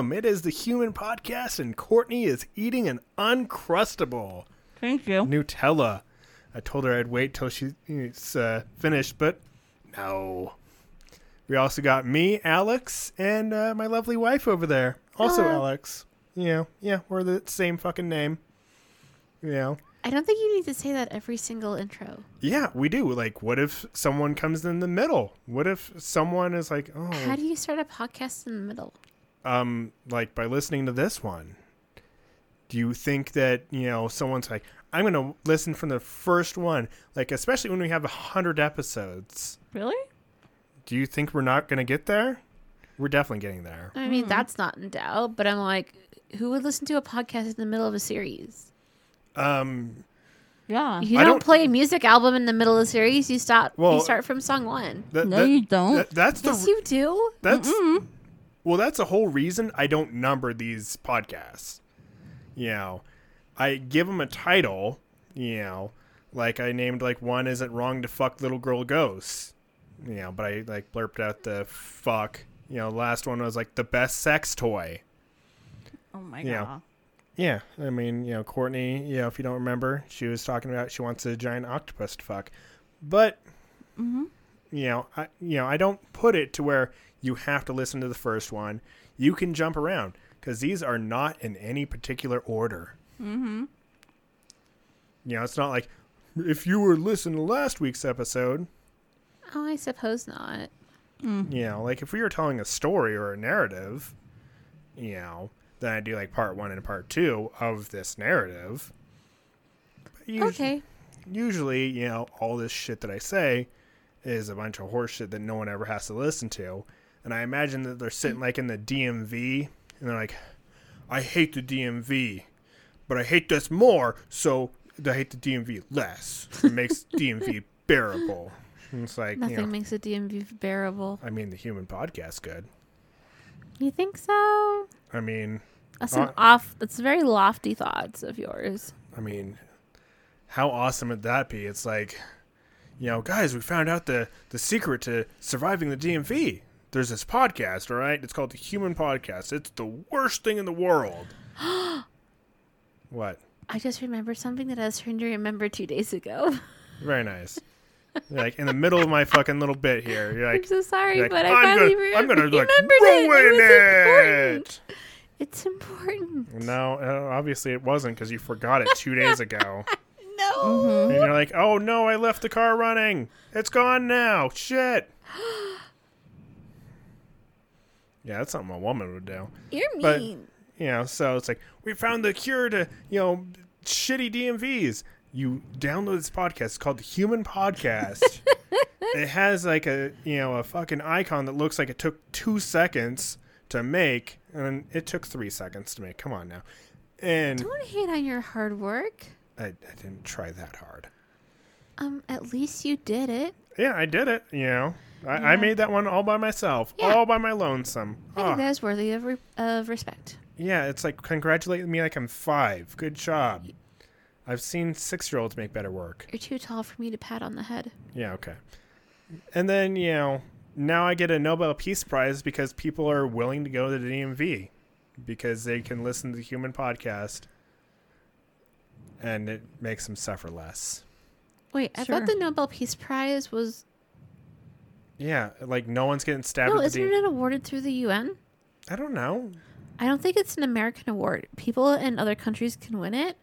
welcome. It is the Human Podcast, and Courtney is eating an uncrustable Thank you. Nutella. I told her I'd wait till she's uh, finished, but no. We also got me, Alex, and uh, my lovely wife over there. Also, Hello. Alex. You know, yeah, we're the same fucking name. You know, I don't think you need to say that every single intro. yeah, we do. Like, what if someone comes in the middle? What if someone is like, oh, How do you start a podcast in the middle? Um like by listening to this one do you think that you know someone's like i'm gonna listen from the first one like especially when we have a hundred episodes Really? do you think we're not gonna get there we're definitely getting there I mean, that's not in doubt, but I'm like, who would listen to a podcast in the middle of a series? um Yeah. You don't, don't- play a music album in the middle of a series. You start. Well- you start from song one. that, No, that- you don't. that- that's the Yes, you do. that's well that's a whole reason i don't number these podcasts you know i give them a title you know like i named like one is it wrong to fuck little girl ghosts you know but i like blurped out the fuck you know last one was like the best sex toy Oh my Yeah. god. yeah i mean you know courtney you know if you don't remember she was talking about she wants a giant octopus to fuck but Mm-hmm. you know, I you know, I don't put it to where you have to listen to the first one. You can jump around because these are not in any particular order. Mm-hmm. You know, it's not like if you were listening to last week's episode. Oh, I suppose not. You know, like if we were telling a story or a narrative, you know, then I'd do like part one and part two of this narrative. Okay. usually, you know, all this shit that I say is a bunch of horseshit that no one ever has to listen to. And I imagine that they're sitting like in the DMV and they're like, I hate the DMV, but I hate this more, so I hate the DMV less. It makes DMV bearable. And it's like, Nothing you know, makes a DMV bearable. I mean, the human podcast good. You think so? I mean, That's an Uh, off. That's very lofty thoughts of yours. I mean, how awesome would that be? It's like, you know, guys, we found out the the secret to surviving the DMV. There's this podcast, all right? It's called the Human Podcast. It's the worst thing in the world. what? I just remembered something that I was trying to remember two days ago. Very nice. You're like in the middle of my fucking little bit here. You're like, I'm so sorry, like, but I I'm finally gonna, re- I'm gonna like ruin It it. important. It's important. No, uh, obviously it wasn't because you forgot it two days ago. No. Mm-hmm. And you're like, oh no, I left the car running. It's gone now. Shit. yeah, that's something a woman would do. You're But- mean. You know, so it's like, we found the cure to, you know, shitty DMVs. You download this podcast. It's called the Human Podcast. it has like a, you know, a fucking icon that looks like it took two seconds to make. And it took three seconds to make. Come on now. And Don't hate on your hard work. I, I didn't try that hard. Um, at least you did it. Yeah, I did it. You know, I, I made that one all by myself, Yeah. all by my lonesome. I think Ah, that is worthy of, re- of respect. yeah, it's like congratulate me like I'm five. Good job. I've seen six year olds make better work. You're too tall for me to pat on the head. Yeah, okay. And then you know, now I get a Nobel Peace Prize because people are willing to go to the DMV because they can listen to the Human Podcast, and it makes them suffer less. Wait, I thought the Nobel Peace Prize was. Yeah, like no one's getting stabbed No, isn't it awarded through the UN? I don't know. I don't think it's an American award. People in other countries can win it.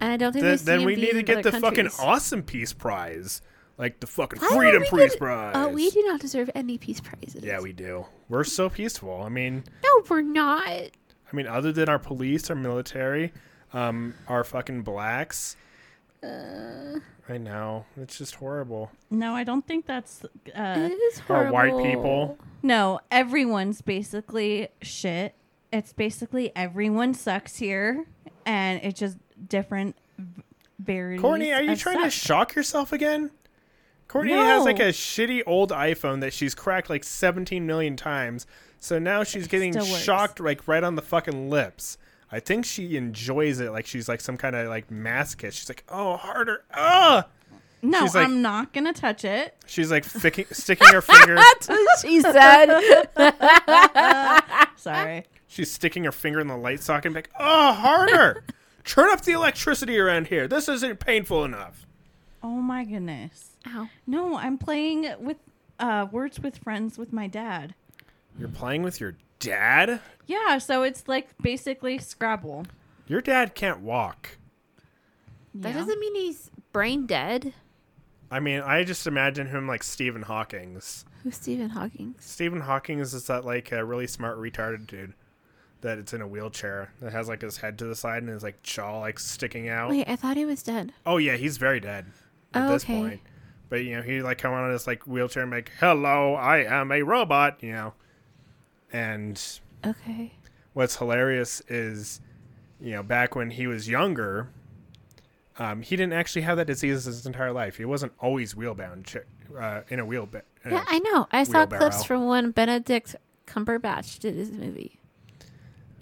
And I don't think there's then we need to get the fucking awesome peace prize, like the fucking Why freedom peace prize. Oh, we do not deserve any peace prizes. Yeah, we do. We're so peaceful. I mean, No, we're not. I mean, other than our police, our military, um, our fucking blacks. Uh, I know it's just horrible. No, I don't think that's. it Uh, is Our horrible. white people. no, everyone's basically shit. It's basically everyone sucks here, and it's just different v- varieties. Courtney, are you of trying to shock yourself again? Courtney has like a shitty old iPhone that she's cracked like 17 million times. So now she's getting shocked like right on the fucking lips. I think she enjoys it like she's like some kind of like masochist. She's like, "Oh, harder." Ah. No, like- I'm not gonna touch it. She's like sticking sticking her finger. That's what she said. Sorry. She's sticking her finger in the light socket and like, oh, harder. Turn up the electricity around here. This isn't painful enough. Oh my goodness. Ow. No, I'm playing with uh, Words with Friends with my dad. You're playing with your dad? Yeah, so it's like basically Scrabble. Your dad can't walk. That Yeah. doesn't mean he's brain dead. I mean, I just imagine him like Stephen Hawking's. Who's Stephen Hawking? Stephen Hawking is that like a really smart retarded dude that it's in a wheelchair that has like his head to the side and his like jaw like sticking out. Wait, I thought he was dead. Oh yeah, he's very dead at Oh, this okay. point. But you know, he like come on this like wheelchair and be like, "Hello, I am a robot," you know. And Okay. what's hilarious is, you know, back when he was younger, um, he didn't actually have that disease his entire life. He wasn't always wheelbound uh, in a wheel. Ba- in Yeah, I know. I saw clips from when Benedict Cumberbatch did his movie.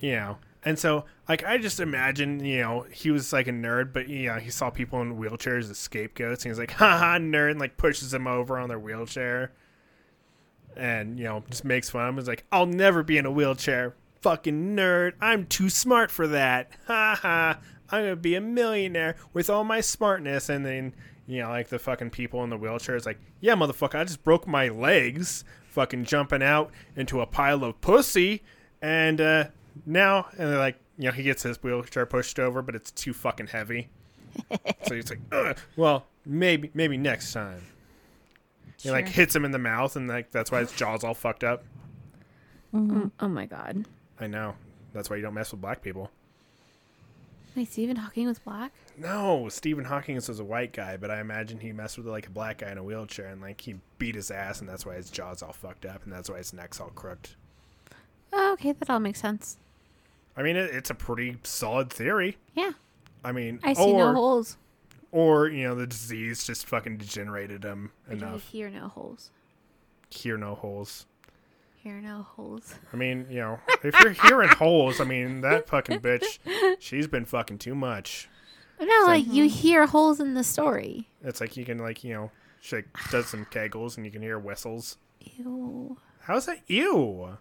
you know. And so, like, I just imagine, you know, he was like a nerd, but you know, he saw people in wheelchairs as scapegoats, and he's like, "Ha ha, nerd!" and like pushes them over on their wheelchair, and you know, just makes fun of him. He's like, "I'll never be in a wheelchair, fucking nerd. I'm too smart for that. Ha ha! I'm gonna be a millionaire with all my smartness." And then, you know, like the fucking people in the wheelchair wheelchairs, like, "Yeah, motherfucker, I just broke my legs, fucking jumping out into a pile of pussy." And uh, now, and they're like, you know, he gets his wheelchair pushed over, but it's too fucking heavy. so he's like, Ugh, well, maybe, maybe next time. He like hits him in the mouth, and like that's why his jaw's all fucked up. Oh, oh my god. I know. That's why you don't mess with black people. Wait, Stephen Hawking was black? No, Stephen Hawking was a white guy, but I imagine he messed with like a black guy in a wheelchair, and like he beat his ass, and that's why his jaw's all fucked up, and that's why his neck's all crooked. Oh, okay, that all makes sense. I mean, it, it's a pretty solid theory. Yeah. I mean, I see or no holes. Or you know, the disease just fucking degenerated him Or do enough. hear no holes? Hear no holes. Hear no holes. I mean, you know, if you're hearing holes, I mean, that fucking bitch, she's been fucking too much. No, like you hear holes in the story. It's like you can like you know, she like, does some kegels and you can hear whistles. Ew. How's that ew?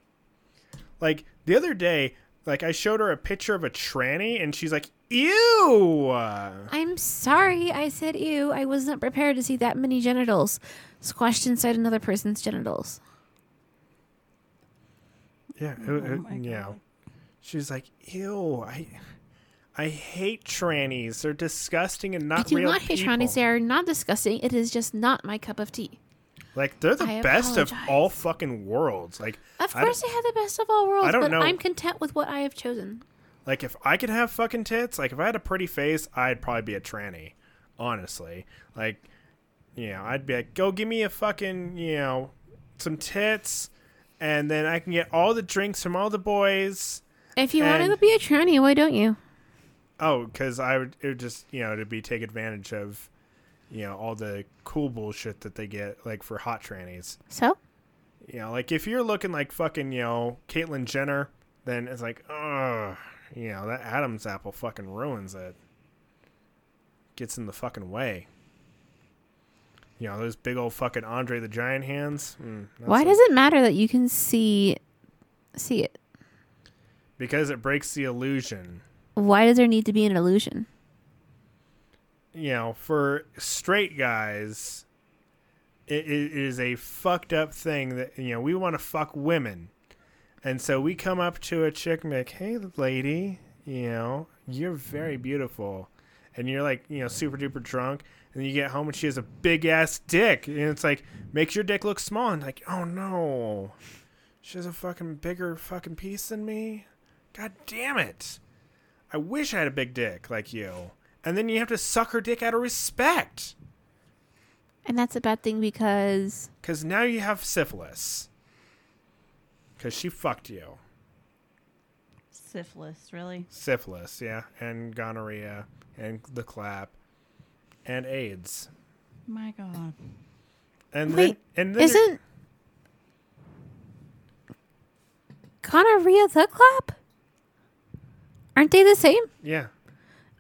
Like the other day, like I showed her a picture of a tranny and she's like, ew. I'm sorry I said ew. I wasn't prepared to see that many genitals squashed inside another person's genitals. Yeah, it, Oh it- my you know, God. she's like, ew. I, I hate trannies. They're disgusting and not I not do real not hate people. trannies. They are not disgusting. It is just not my cup of tea. Like they're the I best of all fucking worlds. Like Of course, they have the best of all worlds, don't but know. I'm content with what I have chosen. Like if I could have fucking tits, like if I had a pretty face, I'd probably be a tranny. Honestly, like, you know, I'd be like, go give me a fucking, you know, some tits, and then I can get all the drinks from all the boys. If you want And- to be a tranny, why don't you? Oh, because I would, it would just, you know, to be take advantage of, you know, all the cool bullshit that they get, like for hot trannies. So, You know, like if you're looking like fucking, you know, Caitlyn Jenner, then it's like, ugh, you know, that Adam's apple fucking ruins it. Gets in the fucking way. You know, those big old fucking Andre the Giant hands. Mm, why does it matter that you can see see it? Because it breaks the illusion. Why does there need to be an illusion? You know, for straight guys, it, it is a fucked up thing that, you know, we want to fuck women. And so we come up to a chick and be like, hey, lady, you know, you're very mm. beautiful. And you're like, you know, super duper drunk. And you get home and she has a big ass dick. And it's like, makes your dick look small. And like, oh no. She has a fucking bigger fucking piece than me. God damn it. I wish I had a big dick like you. And then you have to suck her dick out of respect. And that's a bad thing because Because now you have syphilis. Because she fucked you. Syphilis, really? Syphilis, yeah. And gonorrhea. And the clap. And AIDS. My God. And Wait, then, and then isn't gonorrhea the clap? Aren't they the same? Yeah.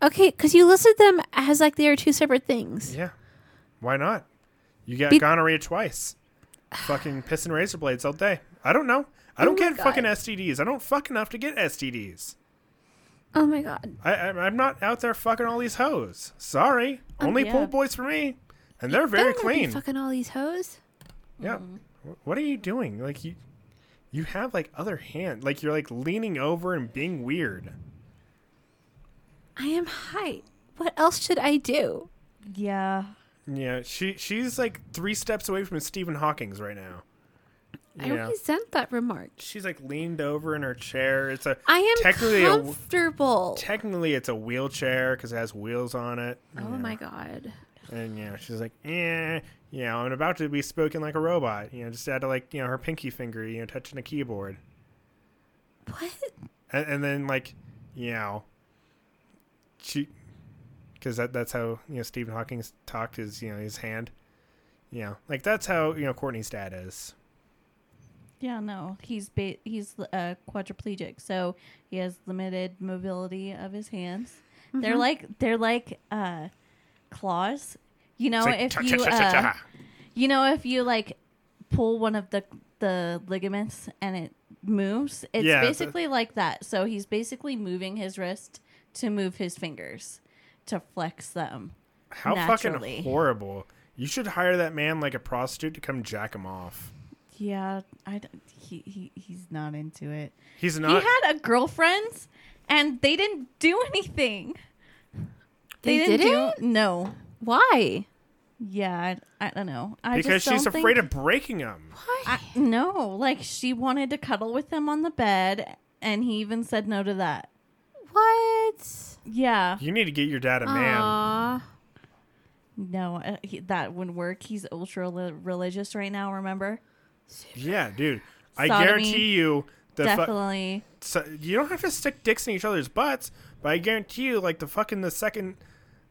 Okay, because you listed them as like they are two separate things. Yeah. Why not? You got Be- gonorrhea twice. fucking pissing razor blades all day. I don't know. I don't Oh my get fucking STDs. I don't fuck enough to get STDs. Oh my god. I, I I'm not out there fucking all these hoes. Sorry, um, only yeah. pool boys for me, and they're very Better clean. Fucking all these hoes. Yeah. Mm-hmm. Wh- What are you doing? Like you, you have like other hand. Like you're like leaning over and being weird. I am high. What else should I do? Yeah. Yeah, she she's like three steps away from Stephen Hawking's right now. I Yeah. resent that remark. She's like leaned over in her chair. It's a I am Technically a- comfortable. technically it's a wheelchair because it has wheels on it. oh Yeah. my god. And you know, she's like, eh, you know, I'm about to be spoken like a robot. You know, just had to like, you know, her pinky finger, you know, touching a keyboard. What? and, and then like you know she because that that's how you know Stephen Hawking talked is you know his hand you know like that's how you know Courtney's dad is Yeah, no, he's ba- he's uh, quadriplegic, so he has limited mobility of his hands. They're Mm-hmm. like they're like uh, claws. You know, like, if cha- you cha- cha- cha- uh, you know if you like pull one of the the ligaments and it moves, it's Yeah, the- basically like that. So he's basically moving his wrist to move his fingers to flex them. how naturally. fucking horrible you should hire that man like a prostitute to come jack him off Yeah, I don't- he, he he's not into it. he's not he had a girlfriend and they didn't do anything. They didn't didn't? do no. Why? Yeah, I, I don't know. I because just she's don't afraid think, of breaking him Why? I, no, like she wanted to cuddle with him on the bed, and he even said no to that. what? Yeah, you need to get your dad a man Aw. no, uh, he, that wouldn't work. He's ultra li- religious right now. Remember? Yeah dude I guarantee you the fu- so you don't have to stick dicks in each other's butts, but I guarantee you, like the fucking the second,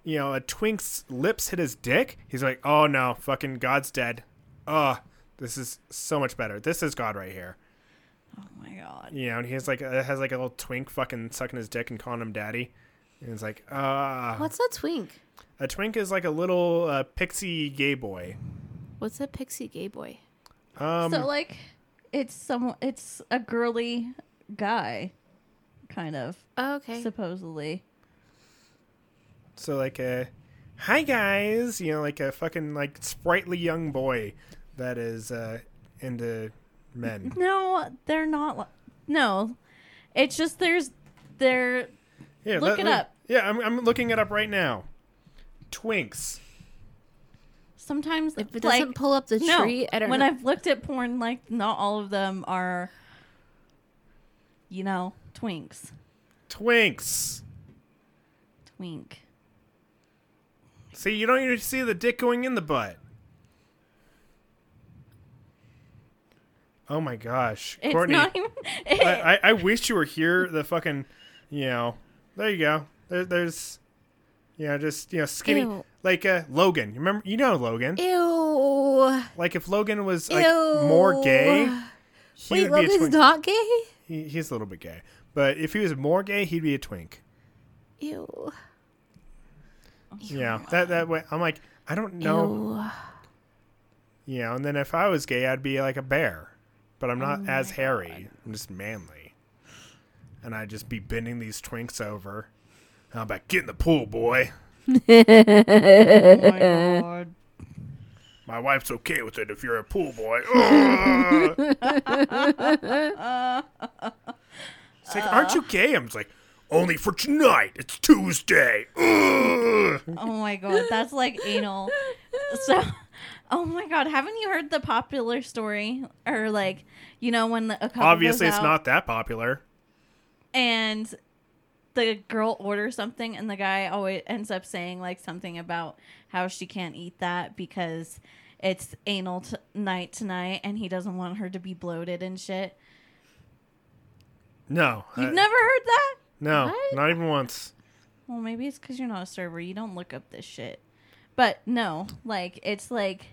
you know, a twink's lips hit his dick, he's like, oh no, fucking God's dead. Oh, this is so much better. This is God right here. Oh my god. You know, and he has like uh, has like a little twink fucking sucking his dick and calling him daddy. And it's like, ah, What's that twink? a twink is like a little uh, pixie gay boy. What's that pixie gay boy? Um, so like, it's some. It's a girly guy, kind of Oh, okay. supposedly. So like a hi guys, you know, like a fucking like sprightly young boy that is uh into men. No, they're not. li- No, it's just there's there. Yeah, Look it up. Yeah, I'm I'm looking it up right now. Twinks. Sometimes if it like doesn't pull up the no, tree, I don't when know. I've looked at porn, like not all of them are. You know, twinks, Twinks. twink. See, you don't even see the dick going in the butt. Oh my gosh, It's Courtney! not even. I, I I wish you were here. The fucking, you know, there you go. There, there's, you know, just you know, skinny Ew. Like uh Logan. You remember? You know Logan. Ew. Like if Logan was like Ew. more gay, he Wait, would be a Logan's twink. not gay? He, he's a little bit gay, but if he was more gay, he'd be a twink. Ew. Yeah, that that way. I'm like, I don't know, Ew. you know. And then if I was gay, I'd be like a bear, but I'm not Oh as hairy. I'm just manly, and I'd just be bending these twinks over. How about get in the pool, boy? Oh my god. My wife's okay with it if you're a pool boy. It's like, aren't you gay? I'm just like, only for tonight. It's Tuesday. Oh my god, that's like anal. So, oh my god, haven't you heard the popular story or like, you know, when the, a couple Obviously, it's out not that popular. and the girl orders something and the guy always ends up saying like something about how she can't eat that because it's anal t- night tonight and he doesn't want her to be bloated and shit. No, You've I- never heard that? no, What? not even once. Well, maybe it's because you're not a server. You don't look up this shit. But no, like it's like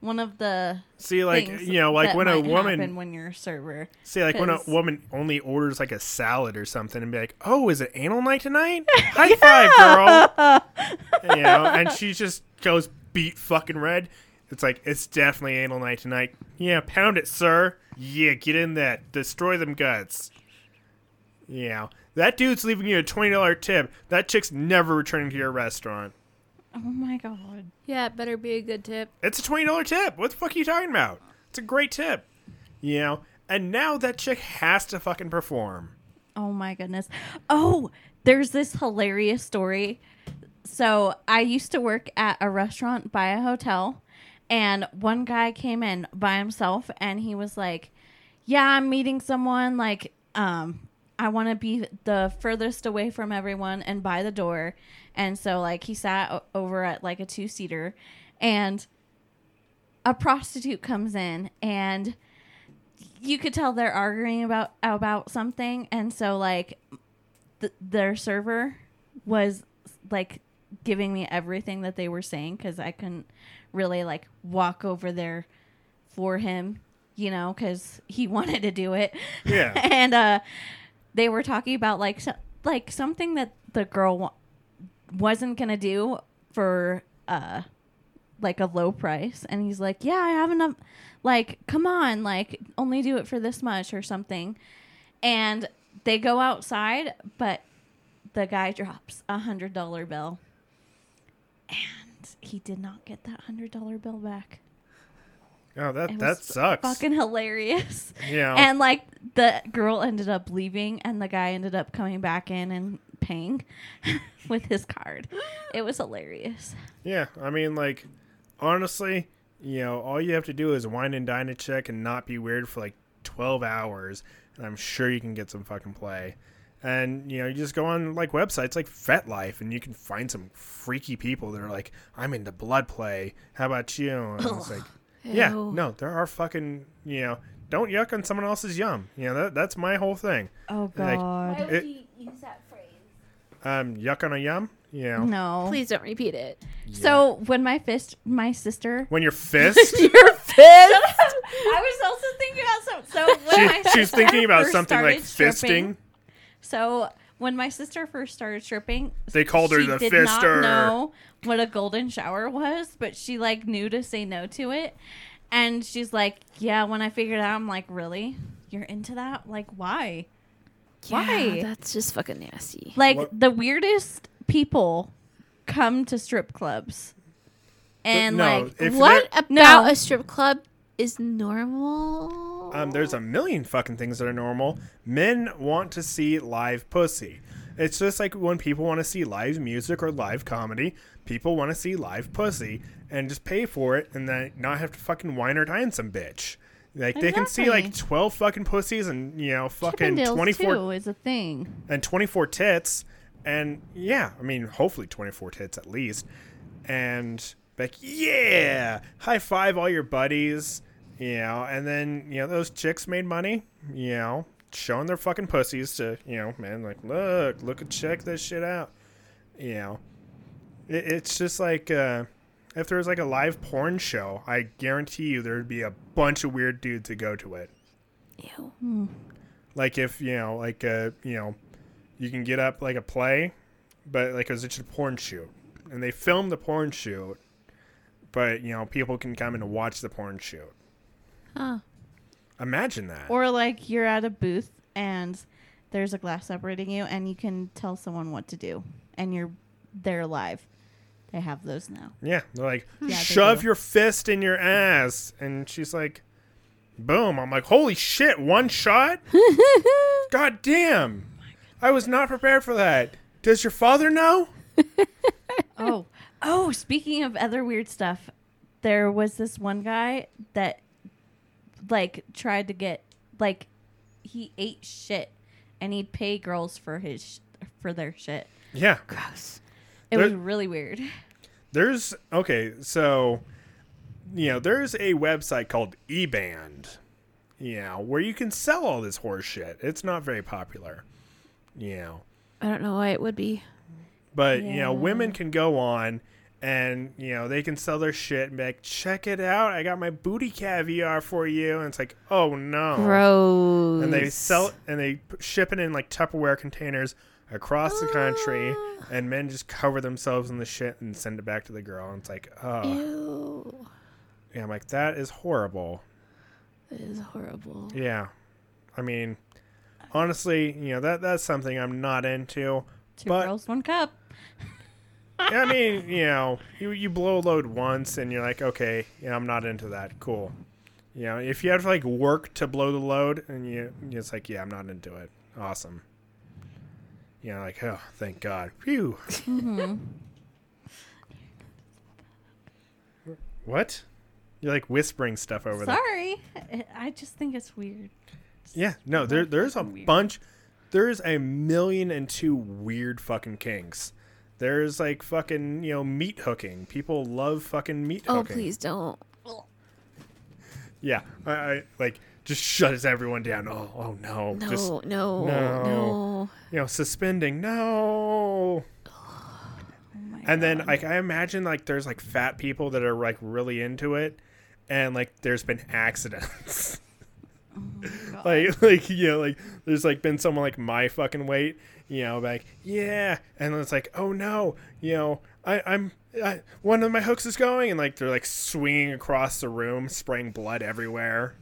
one of the See, like you know, like when a woman when you're a server. See, like when a woman only orders like a salad or something and be like, "Oh, is it anal night tonight? High five, girl!" you know, and she just goes beet fucking red. It's like it's definitely anal night tonight. Yeah, pound it, sir. Yeah, get in that. Destroy them guts. Yeah, that dude's leaving you a twenty dollar tip. That chick's never returning to your restaurant. Oh my god. Yeah, it better be a good tip. It's a twenty dollar tip. What the fuck are you talking about? It's a great tip. You know, and now that chick has to fucking perform. Oh my goodness. Oh, there's this hilarious story. So I used to work at a restaurant by a hotel, and one guy came in by himself, and he was like, "Yeah, I'm meeting someone. Like, um, I want to be the furthest away from everyone and by the door." And so, like, he sat o- over at like a two seater, and a prostitute comes in, and you could tell they're arguing about about something and so like th- their server was like giving me everything that they were saying cuz I couldn't really like walk over there for him you know cuz he wanted to do it Yeah. and uh they were talking about like so, like something that the girl wa- wasn't to do for uh like a low price. And he's like yeah i have enough like come on like only do it for this much or something. And they go outside but the guy drops a hundred dollar bill. And he did not get that hundred dollar bill back Oh, that that sucks. fucking hilarious yeah. and like the girl ended up leaving and the guy ended up coming back in and paying with his card it was hilarious Yeah, I mean, like, honestly, you know, all you have to do is wine and dine a chick and not be weird for like 12 hours, and I'm sure you can get some fucking play. And, you know, you just go on like websites like FetLife and you can find some freaky people that are like, I'm into blood play. How about you? And it's like, yeah, no, there are fucking, you know, don't yuck on someone else's yum. You know, that, that's my whole thing. oh Like- god would It- you use that phrase? Um, yuck on a yum, Yeah. no Please don't repeat it. so when my fist my sister When your fist. your fist i was also thinking about some so when my she, she's thinking about something like fisting. stripping- So when my sister first started stripping, They called her she the did fister. not know what a golden shower was, but she like knew to say no to it. And she's like, "Yeah." When I figured out, I'm like, "Really? You're into that? Like, why? Why? That's just fucking nasty. Like What- the weirdest people come to strip clubs, and no, like, what about No. a strip club is normal? Um, there's a million fucking things that are normal. Men want to see live pussy. It's just like when people want to see live music or live comedy, people want to see live pussy and just pay for it and then not have to fucking wine or dine some bitch. Like they can see like twelve fucking pussies and you know fucking twenty four is a thing. and 24 tits and yeah i mean hopefully 24 tits at least and like yeah high five all your buddies you know and then you know those chicks made money you know showing their fucking pussies to you know man like look look at check this shit out. You know it, it's just like uh if there was like a live porn show i guarantee you there'd be a bunch of weird dudes to go to it. Ew. like if you know like uh you know you can get up like a play but like it was just a porn shoot. And they filmed the porn shoot but you know people can come and watch the porn shoot Huh. imagine that Or like you're at a booth and there's a glass separating you and you can tell someone what to do and you're there live. They have those now. yeah they're like Yeah, shove do. your fist in your ass and she's like boom i'm like holy shit one shot god damn i was not prepared for that does your father know oh. Oh, speaking of other weird stuff, there was this one guy that like tried to get like he ate shit and he'd pay girls for his sh- for their shit. yeah Gross. It There- was really weird. There's okay, so you know, there's a website called eBand, you know, where you can sell all this horse shit. It's not very popular, you know, I don't know why it would be. but you know, Yeah. women can go on and you know they can sell their shit and be like, check it out, I got my booty caviar for you, and it's like, oh no, Gross. and they sell and they ship it in like Tupperware containers across the country, ah. and men just cover themselves in the shit and send it back to the girl. And it's like, oh, Ew. yeah. I'm like, that is horrible. It is horrible. Yeah, I mean, honestly, you know that that's something I'm not into. Two But- girls, one cup. I mean, you know, you you blow a load once and you're like, okay, yeah, I'm not into that. Cool. You know, if you have to like work to blow the load and you it's like, yeah, I'm not into it. Awesome. You know, like, oh, thank God. Phew. Mm-hmm. What? You're like whispering stuff over there. Sorry, I- just think it's weird. Yeah, no, there there's a Weird. bunch there's a million and two weird fucking kinks. There's like fucking, you know, meat hooking. People love fucking meat hooking. Oh, hooking. please don't. Yeah, I, I like just shuts everyone down. Oh, oh no, No, just no, no. no. you know, suspending. No. Oh my And then like I imagine like there's like fat people that are like really into it, and like there's been accidents. Oh God. like like you know like there's like been someone like my fucking weight, you know, like yeah, and then it's like oh no, you know I I'm. I, one of my hooks is going, and like they're like swinging across the room, spraying blood everywhere.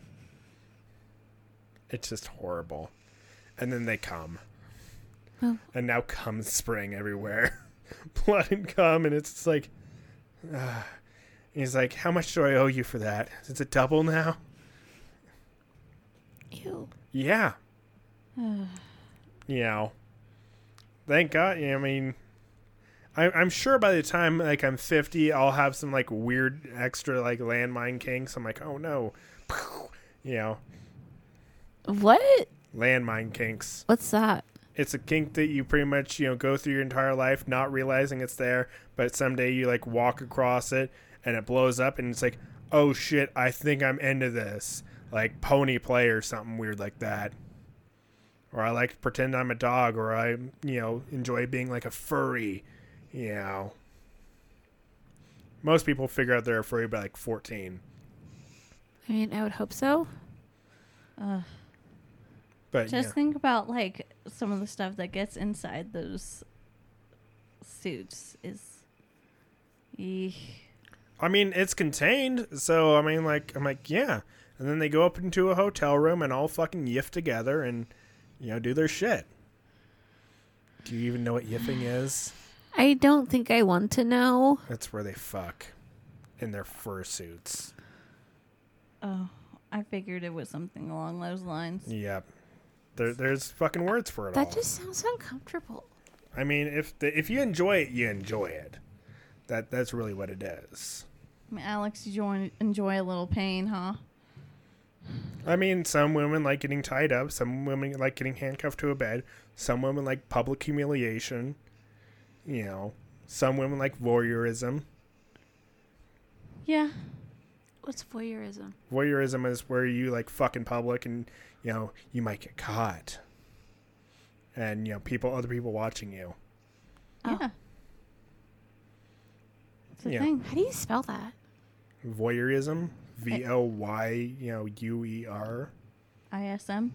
It's just horrible. And then they come. Oh. And now comes spraying everywhere. blood and cum, and it's just like. Uh, he's like, How much do I owe you for that? Is it double now? Ew. Yeah. you know. Thank God. Yeah, I mean, I, I'm sure by the time like I'm 50, I'll have some like weird extra like landmine kinks. I'm like, oh no, you know, What? landmine kinks. What's that? It's a kink that you pretty much you know go through your entire life not realizing it's there, but someday you like walk across it and it blows up and it's like, oh shit, I think I'm into this. Like pony play or something weird like that. Or I like to pretend I'm a dog, or I, you know, enjoy being like a furry, you know. Most people figure out they're a furry by like 14. I mean, I would hope so. Ugh. But Just yeah. think about like some of the stuff that gets inside those suits is. Eek. I mean, it's contained, so I mean, like, I'm like, yeah. And then they go up into a hotel room and all fucking yiff together and, you know, do their shit. Do you even know what yiffing is? I don't think I want to know. That's where they fuck in their fursuits. Oh, I figured it was something along those lines. Yep. There, there's fucking words for it all. That just sounds uncomfortable. I mean, if the, if you enjoy it, you enjoy it. That that's really what it is. I mean, Alex, you enjoy, enjoy a little pain, huh? I mean, some women like getting tied up. Some women like getting handcuffed to a bed. Some women like public humiliation. You know, some women like voyeurism. Yeah. What's voyeurism? Voyeurism is where you like fuck in public, and you know you might get caught, and you know people, other people watching you. Oh. Yeah. It's a Yeah. thing. How do you spell that? Voyeurism, V O Y, you know U E R. I S M.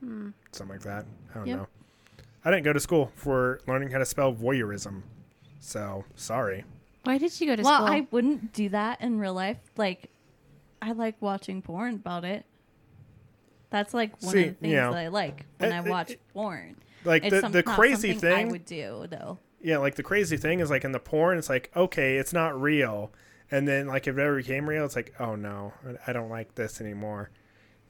Hmm. something like that. I don't Yep. know. I didn't go to school for learning how to spell voyeurism, so sorry. Why did you go to Well, school? I wouldn't do that in real life. Like, I like watching porn about it. That's like one See, of the things you know, that I like when it- I watch it- porn. Like It's the some- the crazy thing I would do though. Yeah, like the crazy thing is like in the porn, it's like okay, it's not real, and then like if it ever became real, it's like oh no, I- don't like this anymore.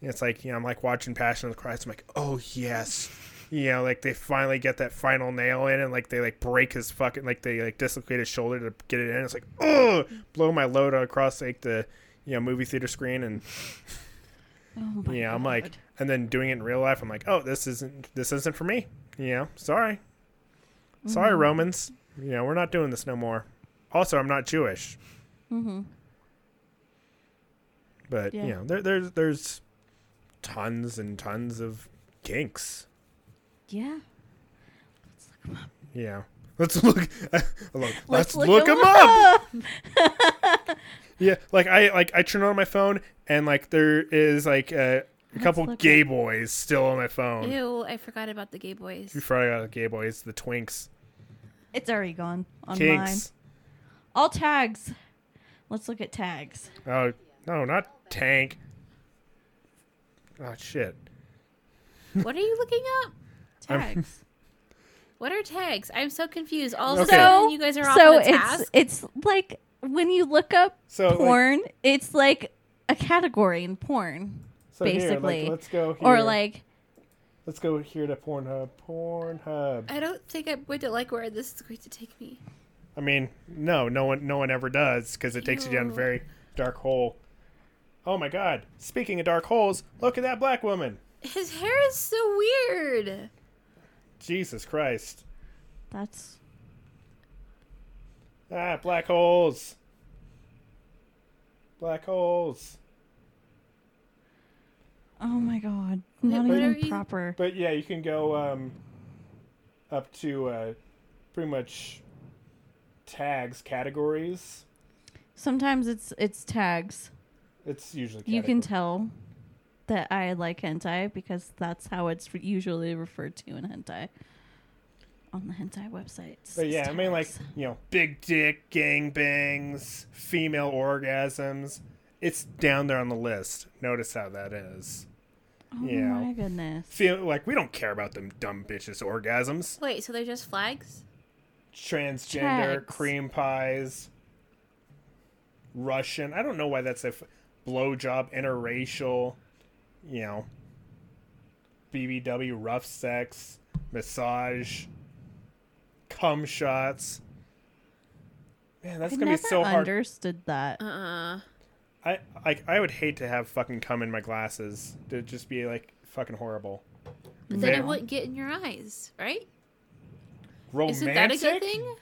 It's like you know I'm like watching Passion of the Christ. I'm like oh yes, you know like they finally get that final nail in, and like they like break his fucking like they like dislocate his shoulder to get it in. It's like oh, blow my load across like the you know movie theater screen, and Oh yeah, I'm like, and then doing it in real life, I'm like oh this isn't this isn't for me. You know, sorry. Sorry, Mhm. Romans. You know, we're not doing this no more. Also, I'm not Jewish, Mhm. but Yeah. you know, there, there's there's tons and tons of kinks. Yeah. Let's look them up. Yeah, let's look. look let's, look, look them 'em up. Yeah, like I like I turn on my phone and like there is like uh a couple gay at- boys still on my phone. Ew, I forgot about the gay boys. You forgot about the gay boys, the twinks, It's already gone on mine. kinks. All tags. Let's look at tags. Oh no, not tank. Oh shit. What are you looking up? I'm- Tags. What are tags? I'm so confused. All of a Okay. sudden, you guys are off so on a it's task. it's like when you look up So like, porn, it's like a category in porn, so here, basically. like, let's go here. or like let's go here to Pornhub. Pornhub. I don't think I'm going to like where this is going to take me. I mean, no, no one, no one ever does because it takes you down a very dark hole. Oh my god! Speaking of dark holes, look at that black woman. His hair is so weird. Jesus Christ! that's Ah, black holes. Black holes. oh my god, not what even you- proper. But yeah, you can go um, up to uh, pretty much tags categories. Sometimes it's it's tags. It's usually You can tell that I like hentai because that's how it's usually referred to in hentai on the hentai websites. But yeah, I mean like you know, big dick, gangbangs, female orgasms. It's down there on the list. Notice how that is. oh yeah. my goodness. Feel like we don't care about them dumb bitches orgasms. Wait, so they're just flags? Transgender, Tags. cream pies, Russian. I don't know why that's a f- blowjob, interracial. You know, BBW, rough sex, massage, cum shots. Man, that's I gonna never be so hard. understood that. Uh-uh. I like I would hate to have fucking cum in my glasses. To just be like fucking horrible. But then Very- it wouldn't get in your eyes, right? Romantic. Isn't that a good thing?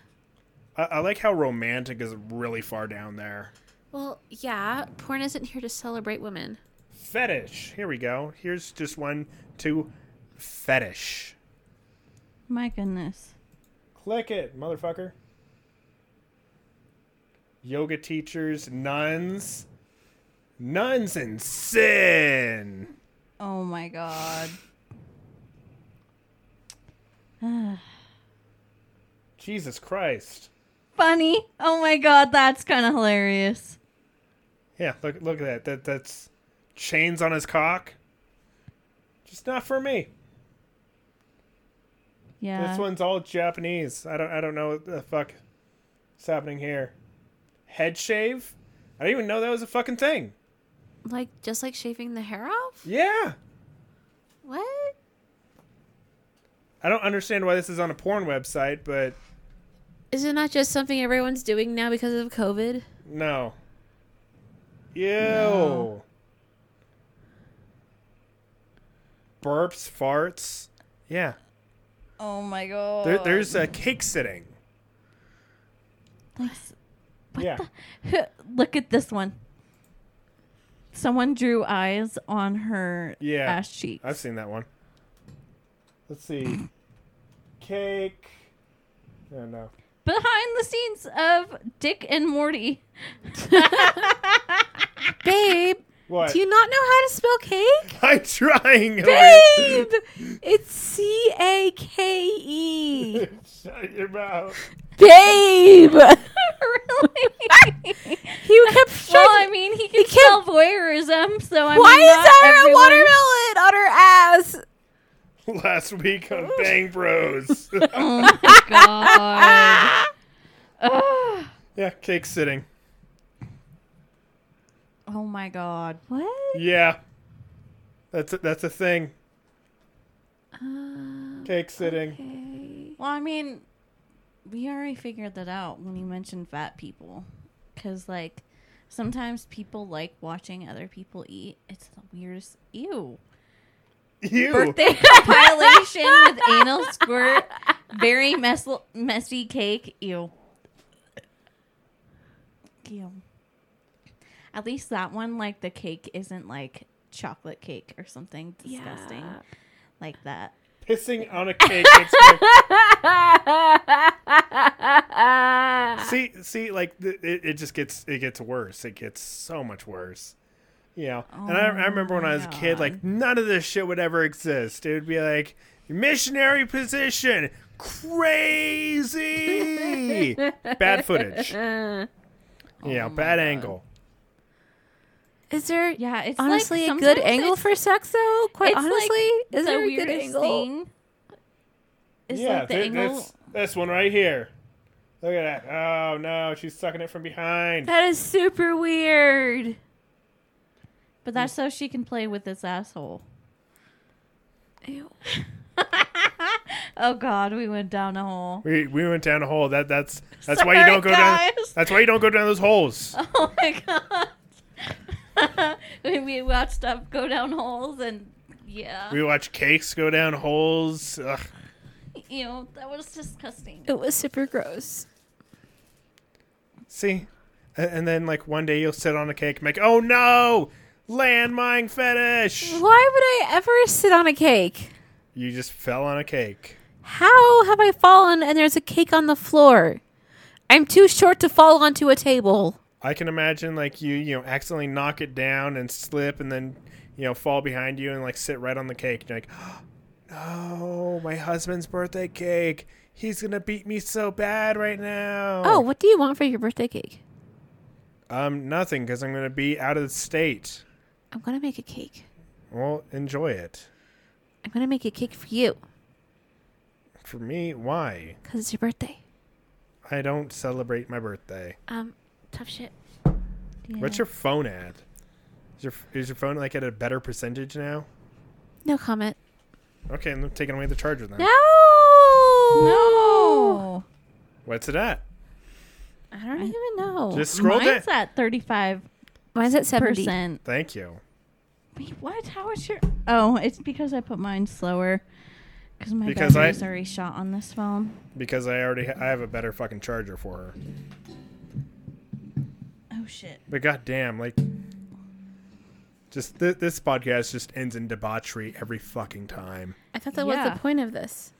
I, I like how romantic is really far down there. Well, yeah. Porn isn't here to celebrate women. Fetish. Here we go. Here's just one to fetish. My goodness. Click it, motherfucker. Yoga teachers, nuns, nuns in sin. Oh my god. Jesus Christ. Funny. Oh my god, that's kind of hilarious. Yeah, look look at that. That that's chains on his cock. Just not for me. Yeah. This one's all Japanese. I don't I don't know what the fuck is happening here. Head shave? I didn't even know that was a fucking thing. Like, just like shaving the hair off? Yeah. What? I don't understand why this is on a porn website, but Is it not just something everyone's doing now because of COVID? no. Ew. No. Burps, farts. Yeah. oh my god. There, there's a cake sitting. Thanks. What yeah. the? Look at this one. Someone drew eyes on her Yeah. ass cheeks. I've seen that one. Let's see. Cake. Oh no. Behind the scenes of Dick and Morty. Babe, What? do you not know how to spell cake? I'm trying. Babe! It's C A K E. Shut your mouth. Babe! really? You kept well, showing. I mean, he can can't- spell voyeurism, so I'm. Why mean, is not there a watermelon on her ass? Last week on Bang Bros. Oh my god. Ugh. yeah, cake sitting. oh my god. What? Yeah. That's a, that's a thing. Uh, Cake sitting. okay. Well, I mean, we already figured that out when you mentioned fat people. Because, like, sometimes people like watching other people eat. It's the weirdest. Ew. You. Birthday compilation with anal squirt, very mess- messy cake. Ew. Ew. At least that one, like, the cake isn't like chocolate cake or something disgusting Yeah. like that. Pissing on a cake. me- see, see, like it, it just gets it gets worse. It gets so much worse. You know, and I, I remember when I was a kid, like none of this shit would ever exist. It would be like missionary position, crazy, bad footage. Uh, Yeah, bad angle. is there Yeah, it's honestly like a good angle it's- for sex though? Quite it's like honestly, is the there a good weirdest angle? thing. Is yeah, like the thi- angle. this this one right here. Look at that. Oh no, she's sucking it from behind. That is super weird. But that's so she can play with this asshole. Ew. Oh God, we went down a hole. We we went down a hole. That that's that's why you don't go down. That's why you don't go down those holes. Oh my God. we, we watched stuff go down holes, and yeah, We watch cakes go down holes. Ugh. you know that was disgusting. It was super gross. See, and, and then like one day you'll sit on a cake and make, oh no, landmine fetish. Why would I ever sit on a cake? You just fell on a cake. How have I fallen and there's a cake on the floor? I'm too short to fall onto a table. I can imagine like you, you know, accidentally knock it down and slip, and then you know fall behind you and like sit right on the cake. And you're like, no, my husband's birthday cake. He's gonna beat me so bad right now. Oh, what do you want for your birthday cake? um, nothing, because I'm gonna be out of the state. I'm gonna make a cake. Well, enjoy it. I'm gonna make a cake for you. For me, why? Cause it's your birthday. I don't celebrate my birthday. Um, tough shit. Yeah. What's your phone at? Is your is your phone like at a better percentage now? No comment. Okay, I'm taking away the charger then. No. No. What's it at? I don't even know. Just scroll Mine's down. at 35 why is it seventy? percent. Thank you. Wait, what? How is your? Oh, it's because I put mine slower. Because my Because I- battery's already shot on this phone. Because I already ha- I have a better fucking charger for her. Oh shit! But goddamn, like, just th- this podcast just ends in debauchery every fucking time. I thought that was the point of this.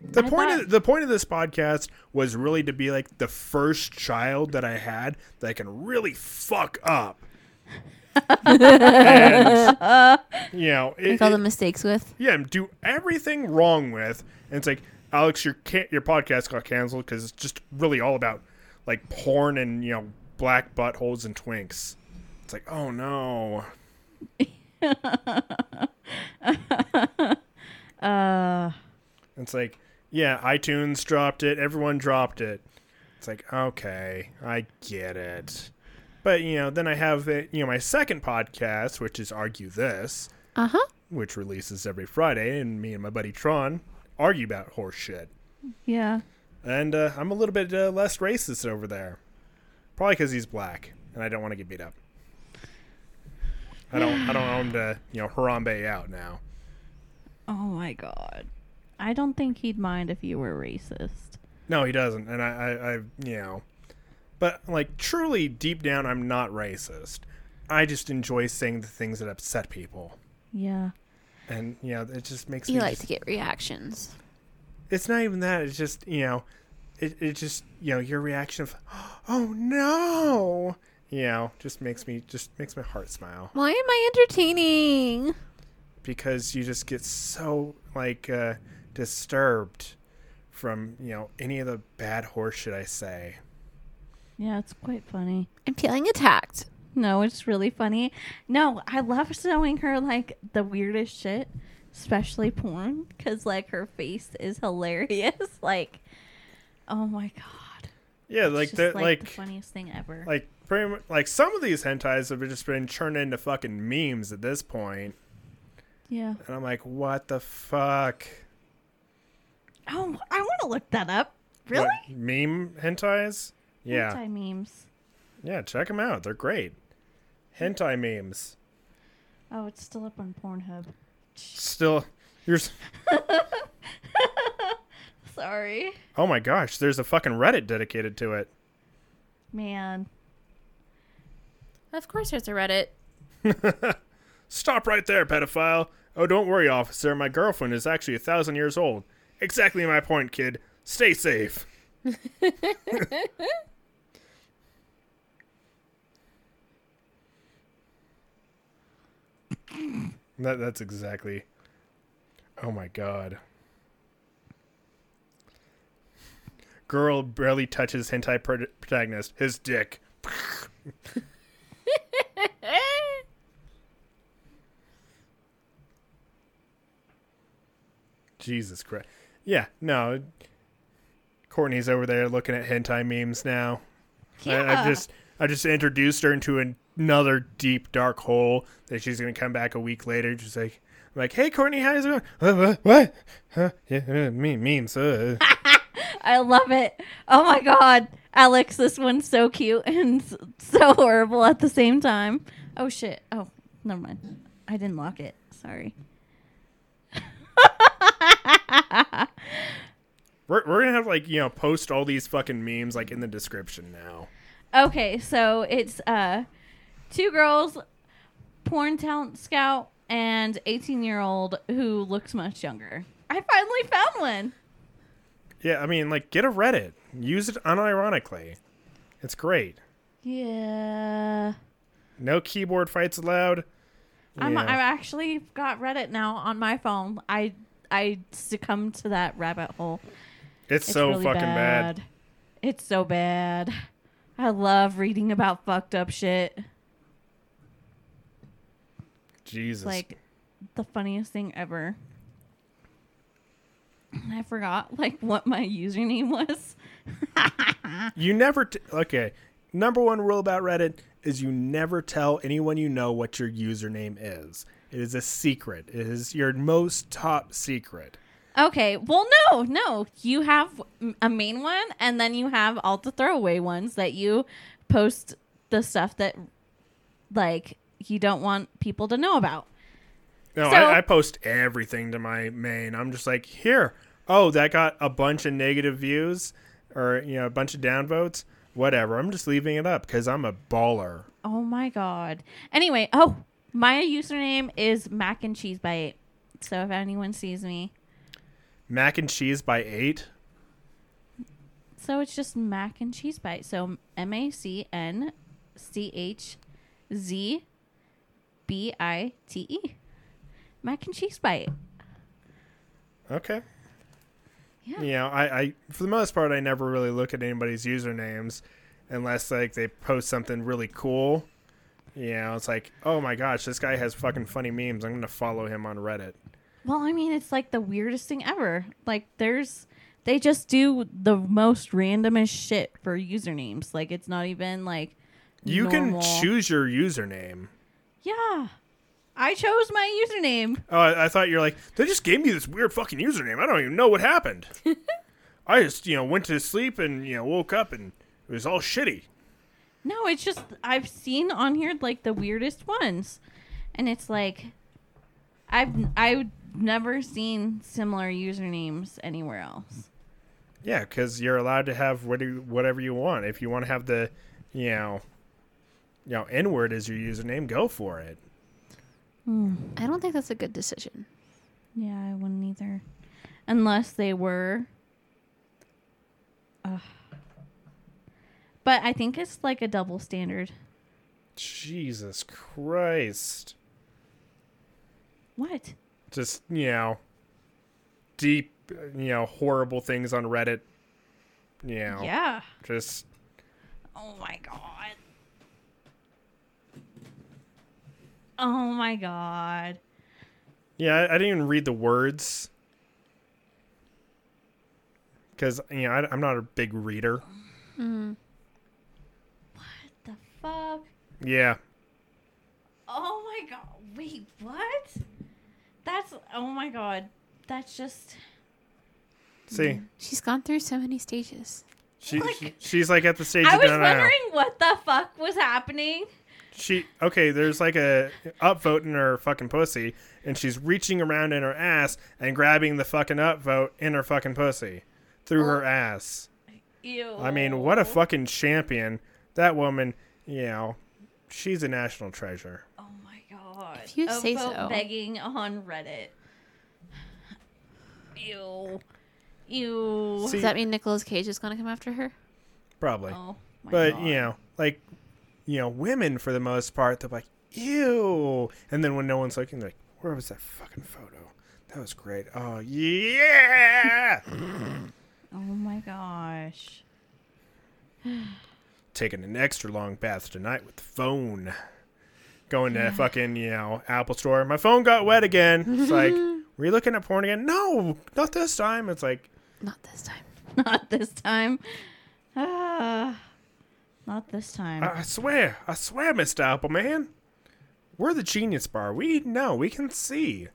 The I point thought- of the point of this podcast was really to be like the first child that I had that I can really fuck up. and, you know, it, Make all the mistakes with. yeah, do everything wrong with, and it's like Alex, your ca- your podcast got canceled because it's just really all about like porn and you know black buttholes and twinks. It's like, oh no, Uh, it's like, yeah, iTunes dropped it, everyone dropped it. It's like, okay, I get it, but you know, then I have it, you know my second podcast, which is Argue This, Uh huh. which releases every Friday, and me and my buddy Tron argue about horse shit. yeah. And uh, I'm a little bit uh, less racist over there. Probably because he's black, and I don't want to get beat up. I don't. I don't want him to, you know, Harambe out now. Oh my god. I don't think he'd mind if you were racist. No, he doesn't, and I, I, I, you know, but like truly deep down, I'm not racist. I just enjoy saying the things that upset people, Yeah. and you know, it just makes You me. like just- to get reactions. it's not even that. It's just you know, it it just you know your reaction of, oh no, you know, just makes me just makes my heart smile. Why am I entertaining? because you just get so like uh, disturbed from you know any of the bad horse shit I say. Yeah, it's quite funny. I'm feeling attacked. No, it's really funny. No, I love showing her like the weirdest shit, especially porn, because like her face is hilarious. like, oh my god, Yeah, It's like just, the like, like the funniest thing ever. like pretty much, like some of these hentais have just been turned into fucking memes at this point, yeah. and I'm like, what the fuck? Oh, I want to look that up. Really? What, meme hentais? Yeah, Hentai memes. yeah, check them out. They're great. Hentai memes. Oh, it's still up on Pornhub. Still, you're. Sorry, Oh my gosh, there's a fucking Reddit dedicated to it. man. Of course, there's a Reddit. Stop right there, pedophile. Oh, don't worry, officer. My girlfriend is actually a thousand years old. Exactly my point, kid. Stay safe. That that's exactly. Oh my god. Girl barely touches hentai pro- protagonist. His dick. Jesus Christ. Yeah, no. Courtney's over there looking at hentai memes now. I, I just I just introduced her into an- another deep dark hole that she's gonna come back a week later. Just like I'm like, hey Courtney, how's it going? What? What? what? Huh? Yeah, uh, me memes. Uh. I love it. Oh my god, Alex, this one's so cute and so horrible at the same time. Oh shit. Oh, never mind. I didn't lock it. Sorry. we're we're gonna have like you know post all these fucking memes like in the description now. Okay, so it's uh two girls, porn talent scout, and eighteen year old who looks much younger. I finally found one. Yeah, I mean like get a Reddit, use it unironically. It's great. Yeah. No keyboard fights allowed. I'm. I've actually got Reddit now on my phone. I I succumbed to that rabbit hole. It's, It's so really fucking bad. It's so bad. I love reading about fucked up shit. Jesus. like the funniest thing ever. And I forgot like what my username was. You never. T- okay. Number one rule about Reddit is you never tell anyone you know what your username is. It is a secret. It is your most top secret. Okay, well no, no. You have a main one and then you have all the throwaway ones that you post the stuff that like you don't want people to know about. No, So- I, I post everything to my main. I'm just like, here. Oh, that got a bunch of negative views, or you know, a bunch of downvotes. Whatever. I'm just leaving it up because I'm a baller. Oh my god. Anyway, oh, my username is mac and cheese bite. So if anyone sees me, Mac and cheese by eight. So it's just mac and cheese bite. So M A C N C H Z B I T E. Mac and cheese bite. Okay. Yeah. You know, I, I for the most part I never really look at anybody's usernames unless like they post something really cool. You know, it's like, oh my gosh, this guy has fucking funny memes. I'm gonna follow him on Reddit. Well, I mean, it's like the weirdest thing ever. Like, there's, they just do the most randomest shit for usernames. Like, it's not even like, You normal. can choose your username. Yeah. I chose my username. Oh, I, I thought you're like, they just gave me this weird fucking username. I don't even know what happened. I just, you know, went to sleep and, you know, woke up and it was all shitty. No, it's just I've seen on here like the weirdest ones, and it's like I've I've never seen similar usernames anywhere else. Yeah, because you're allowed to have whatever you want. If you want to have the, you know, you know, N word as your username, go for it. Hmm. I don't think that's a good decision. Yeah, I wouldn't either, unless they were. Ugh. But I think it's like a double standard. Jesus Christ. What? Just, you know, deep, you know, horrible things on Reddit. You know, Yeah. just, Oh my god. Oh my god. yeah, I, I didn't even read the words. Because, you know, I, I'm not a big reader. Mm. The fuck? Yeah. Oh my god. Wait, what? That's oh my god. That's just See, mm. She's gone through so many stages. she, Like- she she's like at the stage I of was wondering what the fuck was happening. She okay. There's like a upvote in her fucking pussy, and she's reaching around in her ass and grabbing the fucking upvote in her fucking pussy through her oh. ass. Ew. I mean, what a fucking champion that woman. You know, she's a national treasure. My god. If you say vote so. begging on Reddit. Ew. Ew. See- Does that mean Nicolas Cage is going to come after her? Probably, oh my but god. you know, like you know, women for the most part, they're like, ew, and then when no one's looking, they're like, where was that fucking photo? That was great. Oh yeah. Oh my gosh. Taking an extra long bath tonight with the phone. Going to fucking, you know, Apple store. My phone got wet again. It's like, were you looking at porn again? No, not this time. It's like, Not this time. Not this time. Ah, not this time. I, I swear, I swear, Mr. Appleman. We're the genius bar. We know, we can see.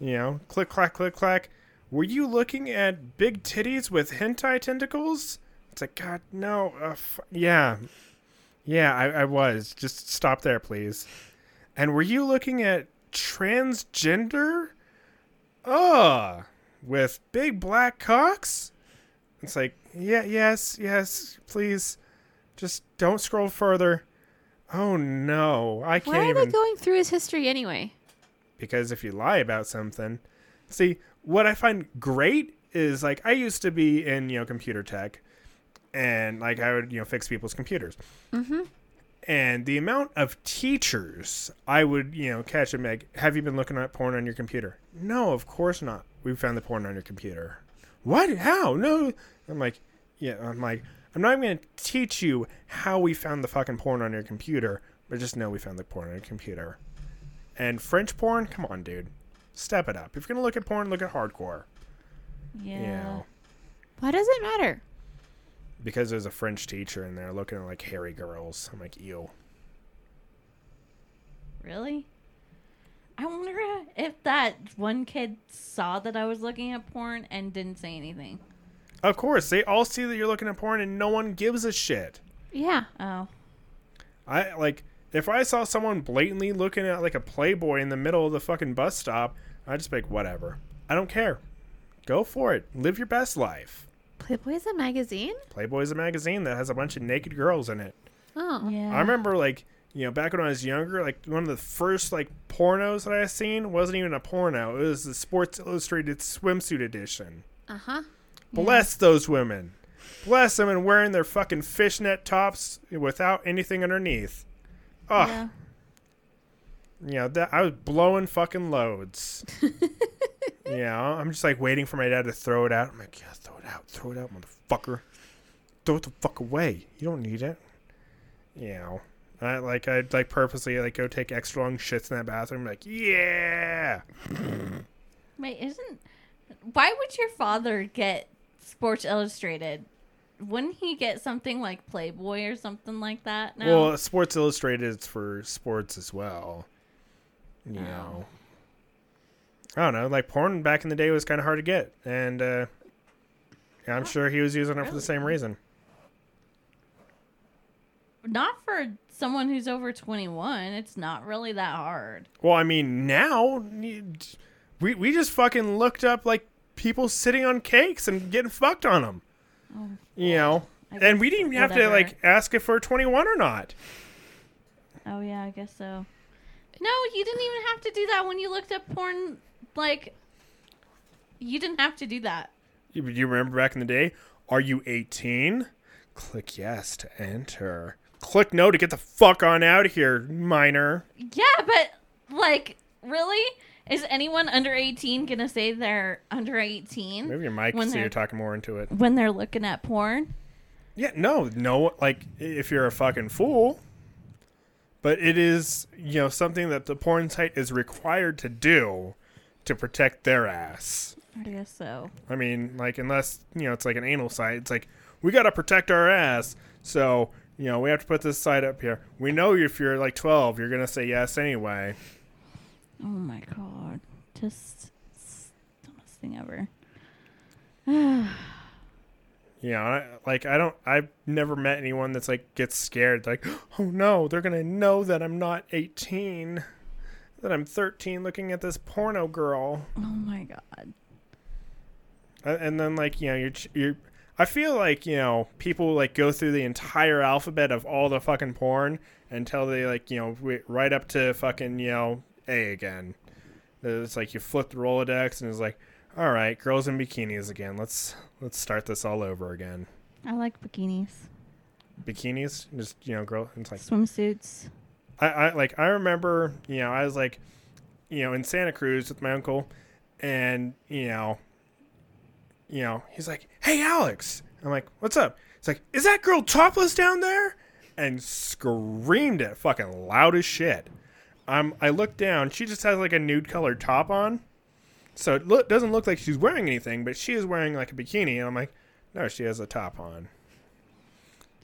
You know, click, clack, click, clack. Were you looking at big titties with hentai tentacles? It's like, God, no. Uh, f- yeah. Yeah, I, I was. Just stop there, please. And were you looking at transgender? Ugh. With big black cocks? It's like, yeah, yes, yes, please. Just don't scroll further. Oh no, I can't Why are even they going through his history anyway? because if you lie about something, see what I find great is like I used to be in you know computer tech, and like I would you know fix people's computers, Mm-hmm. And the amount of teachers I would you know catch and make. Have you been looking at porn on your computer? No, of course not. We found the porn on your computer. What? How? No. I'm like, yeah. I'm like, I'm not even gonna teach you how we found the fucking porn on your computer, but just know we found the porn on your computer. And French porn, come on, dude, step it up. If you're gonna look at porn, look at hardcore. yeah. You know, Why does it matter? Because there's a French teacher in there looking at like hairy girls. I'm like, ew. Really? I wonder if that one kid saw that I was looking at porn and didn't say anything. Of course, they all see that you're looking at porn, and no one gives a shit. Yeah. Oh. I like if I saw someone blatantly looking at like a Playboy in the middle of the fucking bus stop, I'd just be like, whatever. I don't care. Go for it. Live your best life. Playboy's a magazine? Playboy's a magazine that has a bunch of naked girls in it. Oh. Yeah. I remember like you know back when I was younger, like one of the first like pornos that I seen wasn't even a porno. It was the Sports Illustrated swimsuit edition. Uh-huh. Bless those women. Bless them and wearing their fucking fishnet tops without anything underneath. Oh, Yeah. Yeah, that I was blowing fucking loads. yeah, I'm just like waiting for my dad to throw it out. I'm like, yeah, throw it out, throw it out, motherfucker. Throw it the fuck away. You don't need it. Know, I like I'd like purposely like go take extra long shits in that bathroom. Like, yeah. Wait, isn't why would your father get Sports Illustrated? Wouldn't he get something like Playboy or something like that? No. Well, Sports Illustrated is for sports as well. You Oh. know. I don't know. Like porn back in the day was kind of hard to get, and uh, I'm sure he was using it for the same reason. not for someone who's over 21. It's not really that hard. Well, I mean, now we we just fucking looked up like people sitting on cakes and getting fucked on them. Oh, You know, and we didn't even have to like ask if we're 21 or not. Oh yeah, I guess so. No, you didn't even have to do that when you looked up porn. Like, you didn't have to do that. You, you remember back in the day? Are you 18? Click yes to enter. Click no to get the fuck on out of here, minor. Yeah, but like, really, is anyone under 18 gonna say they're under 18 Maybe your mic When so you're talking more into it. when they're looking at porn? Yeah, no, no, like if you're a fucking fool. But it is, you know, something that the porn site is required to do to protect their ass. I guess so. I mean, like unless, you know, it's like an anal site, it's like we got to protect our ass. So, you know, we have to put this site up here. We know if you're like 12, you're going to say yes anyway. Oh my god, just dumbest thing ever. Yeah, I, like I don't I've never met anyone that's like gets scared like, "Oh no, they're going to know that I'm not 18." That I'm 13 looking at this porno girl. Oh my god. And then like you know you're you're i feel like you know people like go through the entire alphabet of all the fucking porn until they like you know right up to fucking you know a again it's like you flip the rolodex and it's like all right girls in bikinis again let's let's start this all over again I like bikinis, bikinis just you know girl it's like swimsuits. I, I like I remember, you know, I was like you know, in Santa Cruz with my uncle, and you know, you know, he's like, "Hey, Alex," I'm like, "What's up?" He's like, "Is that girl topless down there?" And screamed it, fucking loud as shit. Um, I look down. She just has like a nude colored top on, so it look, doesn't look like she's wearing anything, but she is wearing like a bikini. And I'm like, no, she has a top on.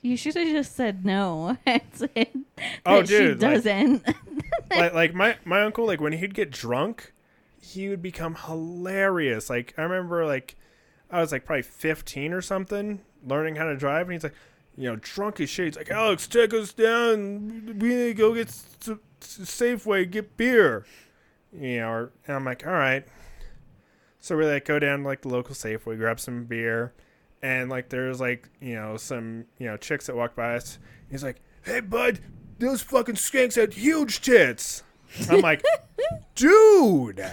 You should have just said no. and said that Oh, she dude, like- doesn't. like like my my uncle like when he'd get drunk he would become hilarious. Like i remember like i was like probably 15 or something learning how to drive and he's like you know drunk as shit. He's like alex take us down. We need to go get s- s- safeway get beer. You know or, and i'm like all right. So we like go down to like the local safeway grab some beer and like there's like you know some you know chicks that walk by us he's like hey bud those fucking skanks had huge tits i'm like dude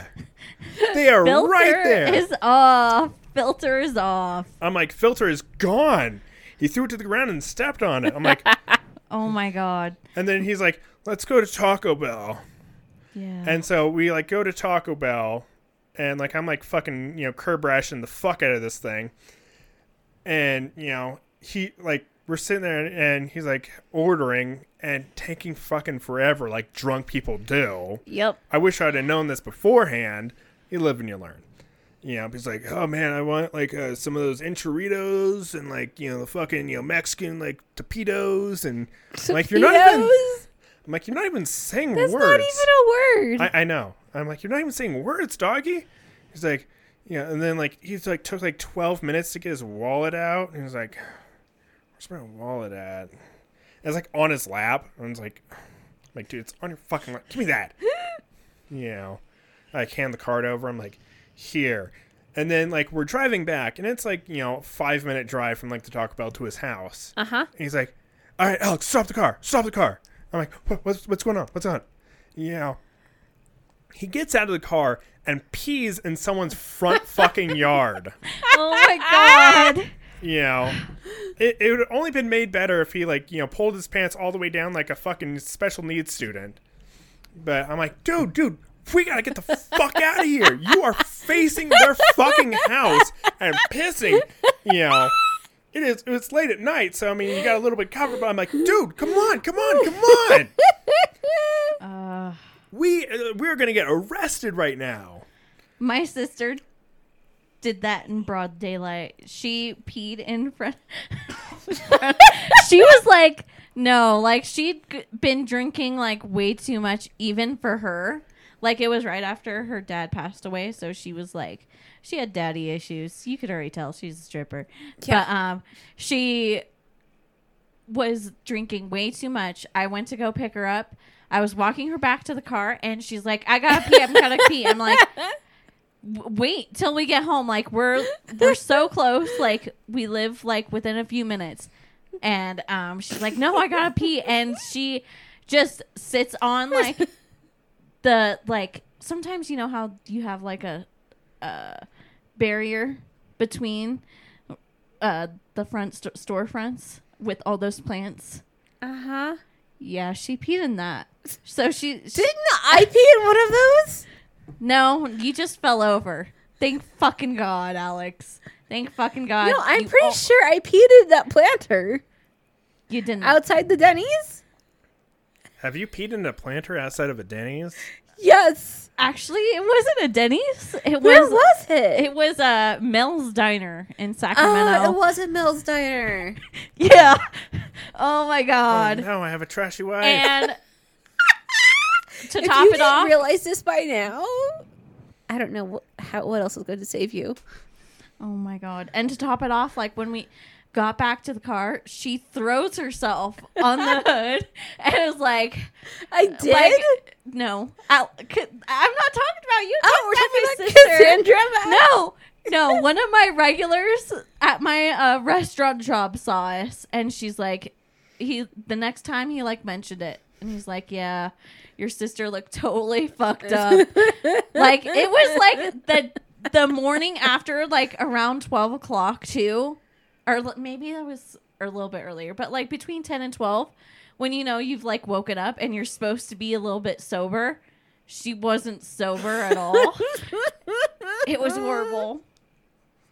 they are Filter right there is off. Filter is off. i'm like filter is gone he threw it to the ground and stepped on it i'm like Oh my god. and then he's like let's go to taco bell Yeah. And so we like go to Taco Bell, and like I'm like fucking you know curb rashing the fuck out of this thing, and you know he like we're sitting there and he's like ordering and taking fucking forever like drunk people do. Yep. I wish I'd have known this beforehand. You live and you learn. You know, he's like, oh man, I want like uh, some of those enchiladas and like you know the fucking you know Mexican like taquitos and I'm like you're not even. I'm like you're not even saying That's words. not even a word. I, I know. I'm like, you're not even saying words, doggy. He's like, yeah, and then like he's like took like 12 minutes to get his wallet out, and he's like, where's my wallet at? And it's like on his lap. And I was like, like, dude, it's on your fucking lap. Give me that. you know, I like, hand the card over. I'm like, here. And then like we're driving back, and it's like you know five minute drive from like the Taco Bell to his house. uh huh. And he's like, "All right, Alex, stop the car. Stop the car." I'm like, what, "What's what's going on? What's on?" You know, he gets out of the car and pees in someone's front fucking yard. oh my god. You know, it it would have only been made better if he like you know pulled his pants all the way down like a fucking special needs student. But I'm like, dude, dude. We gotta get the fuck out of here. You are facing their fucking house and pissing. You know, it is. It's late at night, so I mean, you got a little bit covered. But I'm like, dude, come on, come on, come on. We uh, we're gonna get arrested right now. my sister did that in broad daylight. She peed in front. she was like, no, like she'd been drinking like way too much, even for her. Like it was right after her dad passed away, so she was like, she had daddy issues. You could already tell she's a stripper. Yeah. But um, she was drinking way too much. I went to go pick her up. I was walking her back to the car, and she's like, "I gotta pee. I'm gonna pee." I'm like, "Wait till we get home. Like we're we're so close. Like we live like within a few minutes." And um, she's like, "No, I gotta pee," and she just sits on like the like. Sometimes you know how you have like a uh, barrier between uh, the front st- storefronts with all those plants. Uh huh. Yeah, she peed in that. So she, she Didn't I pee in one of those? no, you just fell over. Thank fucking god, Alex. Thank fucking god. no, I'm you, pretty oh, sure I peed in that planter you didn't. outside the Denny's. Have you peed in a planter outside of a Denny's? Yes. Actually, it wasn't a Denny's. It Where was. was it? It was a Mel's Diner in Ah, Sacramento. it was a Mills Diner. yeah. Oh my Oh god. no, I have a trashy wife. and to if top you it didn't off, realize this by now, I don't know what, how, what else is going to save you. Oh my god. And to top it off, like when we got back to the car, she throws herself on the hood and is like, I did. like, no. C- I'm not talking about you. oh, we're talking about sister. Cassandra. No. No, one of my regulars at my uh, restaurant job saw us and she's like he the next time he like mentioned it and he's like, Yeah, your sister looked totally fucked up. like it was like the the morning after, like around twelve o'clock too, or maybe that was a little bit earlier, but like between ten and twelve, when you know you've like woken up and you're supposed to be a little bit sober, she wasn't sober at all. it was horrible.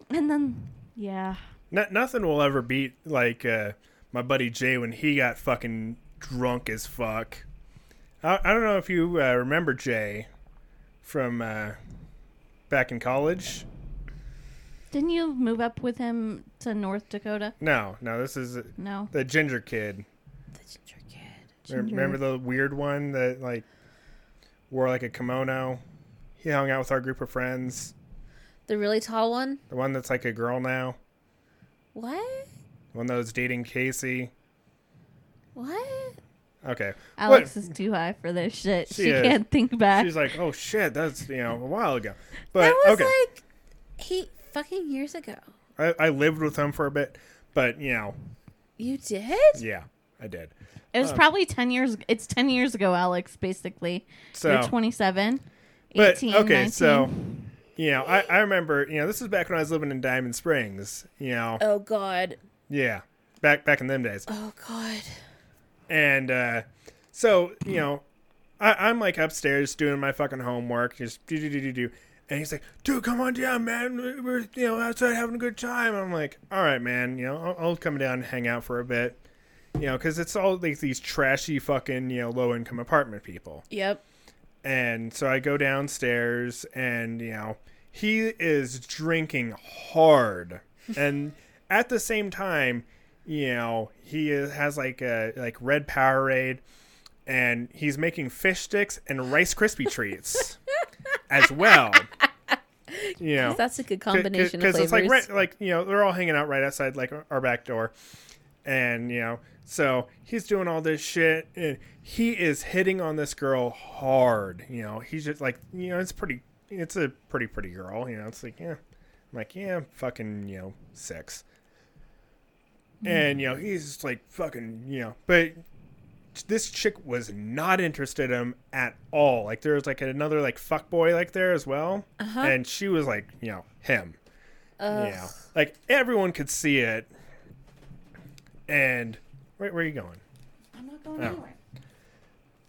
And then, yeah. No, nothing will ever beat like uh, my buddy Jay when he got fucking drunk as fuck. I, I don't know if you uh, remember Jay from uh, back in college. Didn't you move up with him to North Dakota? No, no, this is No. the ginger kid. The ginger kid. Re- Remember the weird one that like wore like a kimono? He hung out with our group of friends. The really tall one? The one that's like a girl now. What? The one that was dating Casey. What? Okay. Alex What- is too high for this shit. She She, can't think back. She's like, oh shit, that's you know a while ago. But that was okay, like eight fucking years ago. I, I lived with him for a bit, but you know, You did? yeah, I did. it was probably 10 years. It's 10 years ago, Alex, basically. So, You're 27. but 18, okay, 19. so you know, I, I remember, you know, this is back when I was living in Diamond Springs. You know, Oh god. yeah, back back in them days. Oh god. And uh, so, you know, I, I'm like upstairs doing my fucking homework, just do do do do do. And he's like, "Dude, come on down, man. We're you know outside having a good time." I'm like, "All right, man. You know, I'll, I'll come down and hang out for a bit." You know, because it's all like these trashy fucking you know low income apartment people. Yep. And so I go downstairs, and you know, he is drinking hard, and at the same time, you know, he is, has like a like red Powerade, and he's making fish sticks and Rice Krispie treats as well. You know, That's a good combination of because it's like right, like you know they're all hanging out right outside like our back door, and you know so he's doing all this shit and he is hitting on this girl hard. You know he's just like you know it's pretty it's a pretty pretty girl. You know it's like yeah, I'm like yeah fucking you know six, and you know he's just like fucking you know but this chick was not interested in him at all. Like there was like another like fuck boy like there as well, Uh-huh. and she was like you know him. Ugh. Yeah, like everyone could see it. And where, where are you going? I'm not going Oh. anywhere.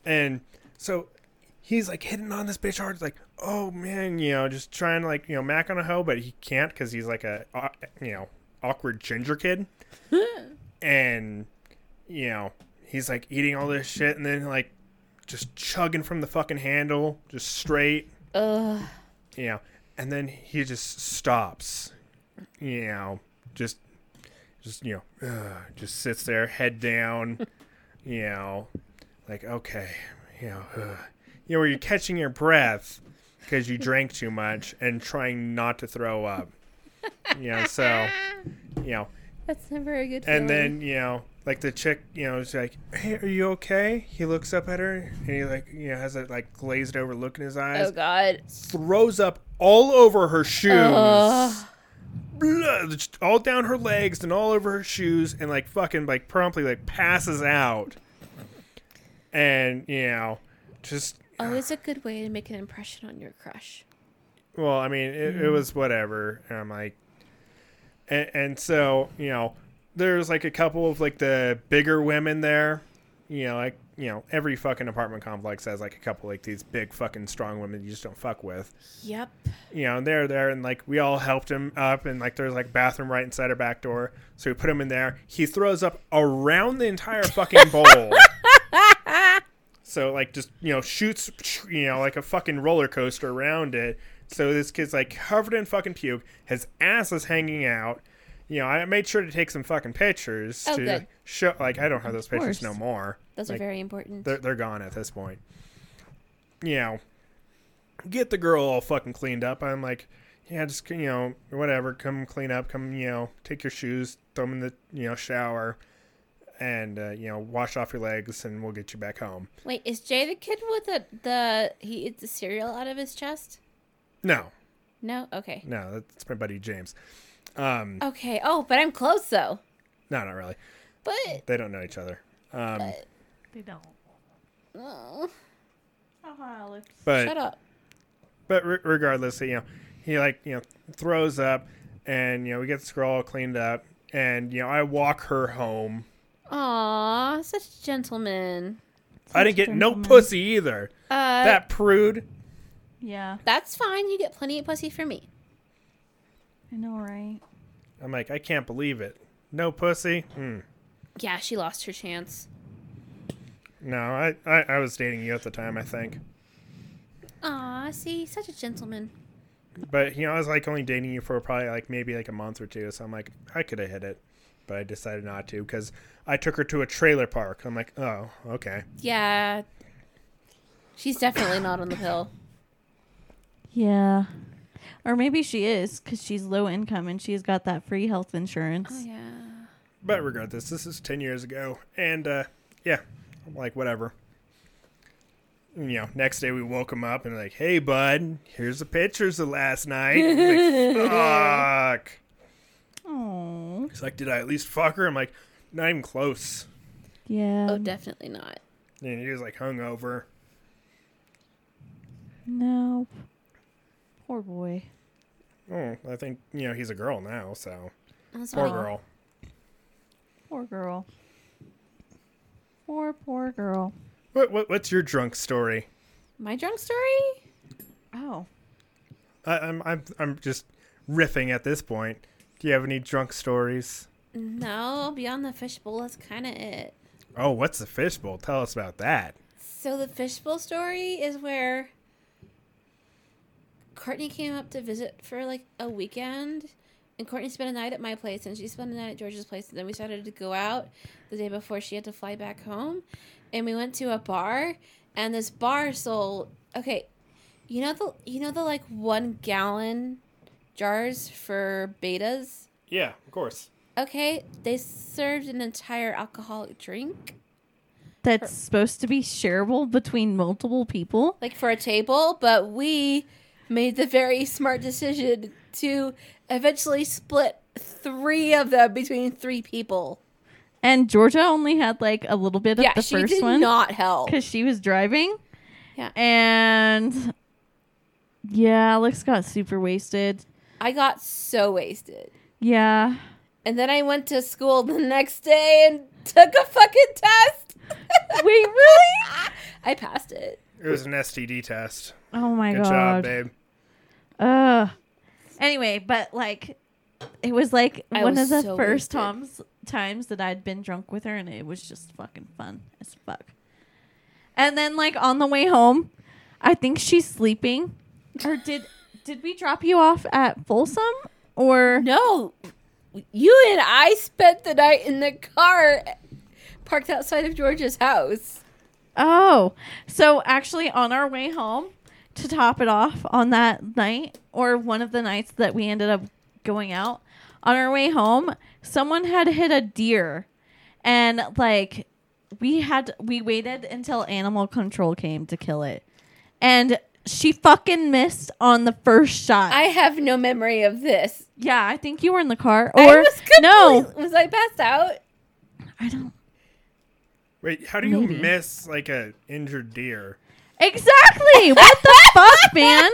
And so he's like hitting on this bitch hard, It's like oh man, you know, just trying to like you know mac on a hoe, but he can't because he's like a you know awkward ginger kid. and you know he's like eating all this shit and then like just chugging from the fucking handle, just straight. Ugh. you know, and then he just stops, you know, just, just you know, uh, just sits there, head down, you know, like okay, you know, you know, where you're catching your breath because you drank too much and trying not to throw up, you know, so, you know, That's never a good feeling. and then you know, like the chick, you know, is like, "Hey, are you okay?" He looks up at her and he like, you know, has that like glazed over look in his eyes Oh god. throws up all over her shoes. Ugh. Blood, all down her legs and all over her shoes and like fucking like promptly like passes out. And you know, just oh, Always a good way to make an impression on your crush. well, I mean, it, it mm. was whatever. And I'm like, and, and so you know, there's like a couple of like the bigger women there. You know, like you know, every fucking apartment complex has like a couple like these big fucking strong women you just don't fuck with. Yep. you know, and they're there and like we all helped him up and like there's like bathroom right inside our back door. So we put him in there. He throws up around the entire fucking bowl. so like just, you know, shoots you know, like a fucking roller coaster around it. So this kid's like covered in fucking puke. His ass is hanging out. You know, I made sure to take some fucking pictures Oh, to good. show like I don't have those pictures no more. Those Like, are very important. they're they're gone at this point. You know, get the girl all fucking cleaned up. I'm like, yeah, just you know, whatever. Come clean up. Come, you know, take your shoes, throw them in the you know shower, and uh, you know, wash off your legs, and we'll get you back home. Wait, is Jay the kid with the the he eats the cereal out of his chest? No, No. Okay. no, that's my buddy James. Um, Okay. Oh, but I'm close though. no, not really. But They don't know each other. Um, They don't. oh, Alex. but shut up. but re- regardless, you know, he like you know throws up, and you know we get the girl all cleaned up, and you know I walk her home. Aw, such a gentleman. I didn't get no pussy either. Uh, that prude. Yeah, that's fine. You get plenty of pussy from me. I know, right? I'm like, I can't believe it. No pussy. Hmm. Yeah, she lost her chance. No, I, I I was dating you at the time, I think. Aw, see, such a gentleman. But you know, I was like only dating you for probably like maybe like a month or two. So I'm like, I could have hit it, but I decided not to because I took her to a trailer park. I'm like, oh, okay. Yeah, she's definitely not on the pill. Yeah. Or maybe she is because she's low income and she's got that free health insurance. Oh yeah. But regardless, this is ten years ago, and uh, yeah, I'm like, whatever. And, you know, next day we woke him up and like, hey, bud, here's the pictures of last night. Like, fuck. Oh, He's like, did I at least fuck her? I'm like, not even close. yeah. Oh, definitely not. And he was like hungover. no. Poor boy. Oh, I think you know he's a girl now, so That's poor funny. girl. Poor girl. Poor, poor girl. What, what what's your drunk story? My drunk story? Oh. I, I'm I'm I'm just riffing at this point. Do you have any drunk stories? No, beyond the fishbowl, that's kind of it. Oh, what's the fishbowl? Tell us about that. So the fishbowl story is where Courtney came up to visit for like a weekend, and Courtney spent a night at my place, and she spent a night at George's place, and then we decided to go out the day before she had to fly back home, and we went to a bar, and this bar sold okay, you know the you know the like one gallon jars for bettas. Yeah, of course. Okay, they served an entire alcoholic drink. That's supposed to be shareable between multiple people. like for a table, but we made the very smart decision to eventually split three of them between three people. And Georgia only had like a little bit of yeah, the she first did one not help. because she was driving. Yeah. And yeah, Alex got super wasted. I got so wasted. Yeah. And then I went to school the next day and took a fucking test. Wait, really? I passed it. It was an STD test. Oh my Good god. job, babe. Ugh. Anyway, but like, it was like I one was of the so first wasted. times times that I'd been drunk with her, and it was just fucking fun as fuck. And then like on the way home, I think she's sleeping, or did did we drop you off at Folsom or No, you and I spent the night in the car parked outside of George's house. Oh, so actually, on our way home, to top it off on that night, or one of the nights that we ended up going out, on our way home, someone had hit a deer. And like, we had, we waited until animal control came to kill it. And she fucking missed on the first shot. I have no memory of this. yeah, I think you were in the car. I Or, was no, was I passed out? I don't. Wait, how do you Maybe. miss like a injured deer? Exactly! what the fuck, man?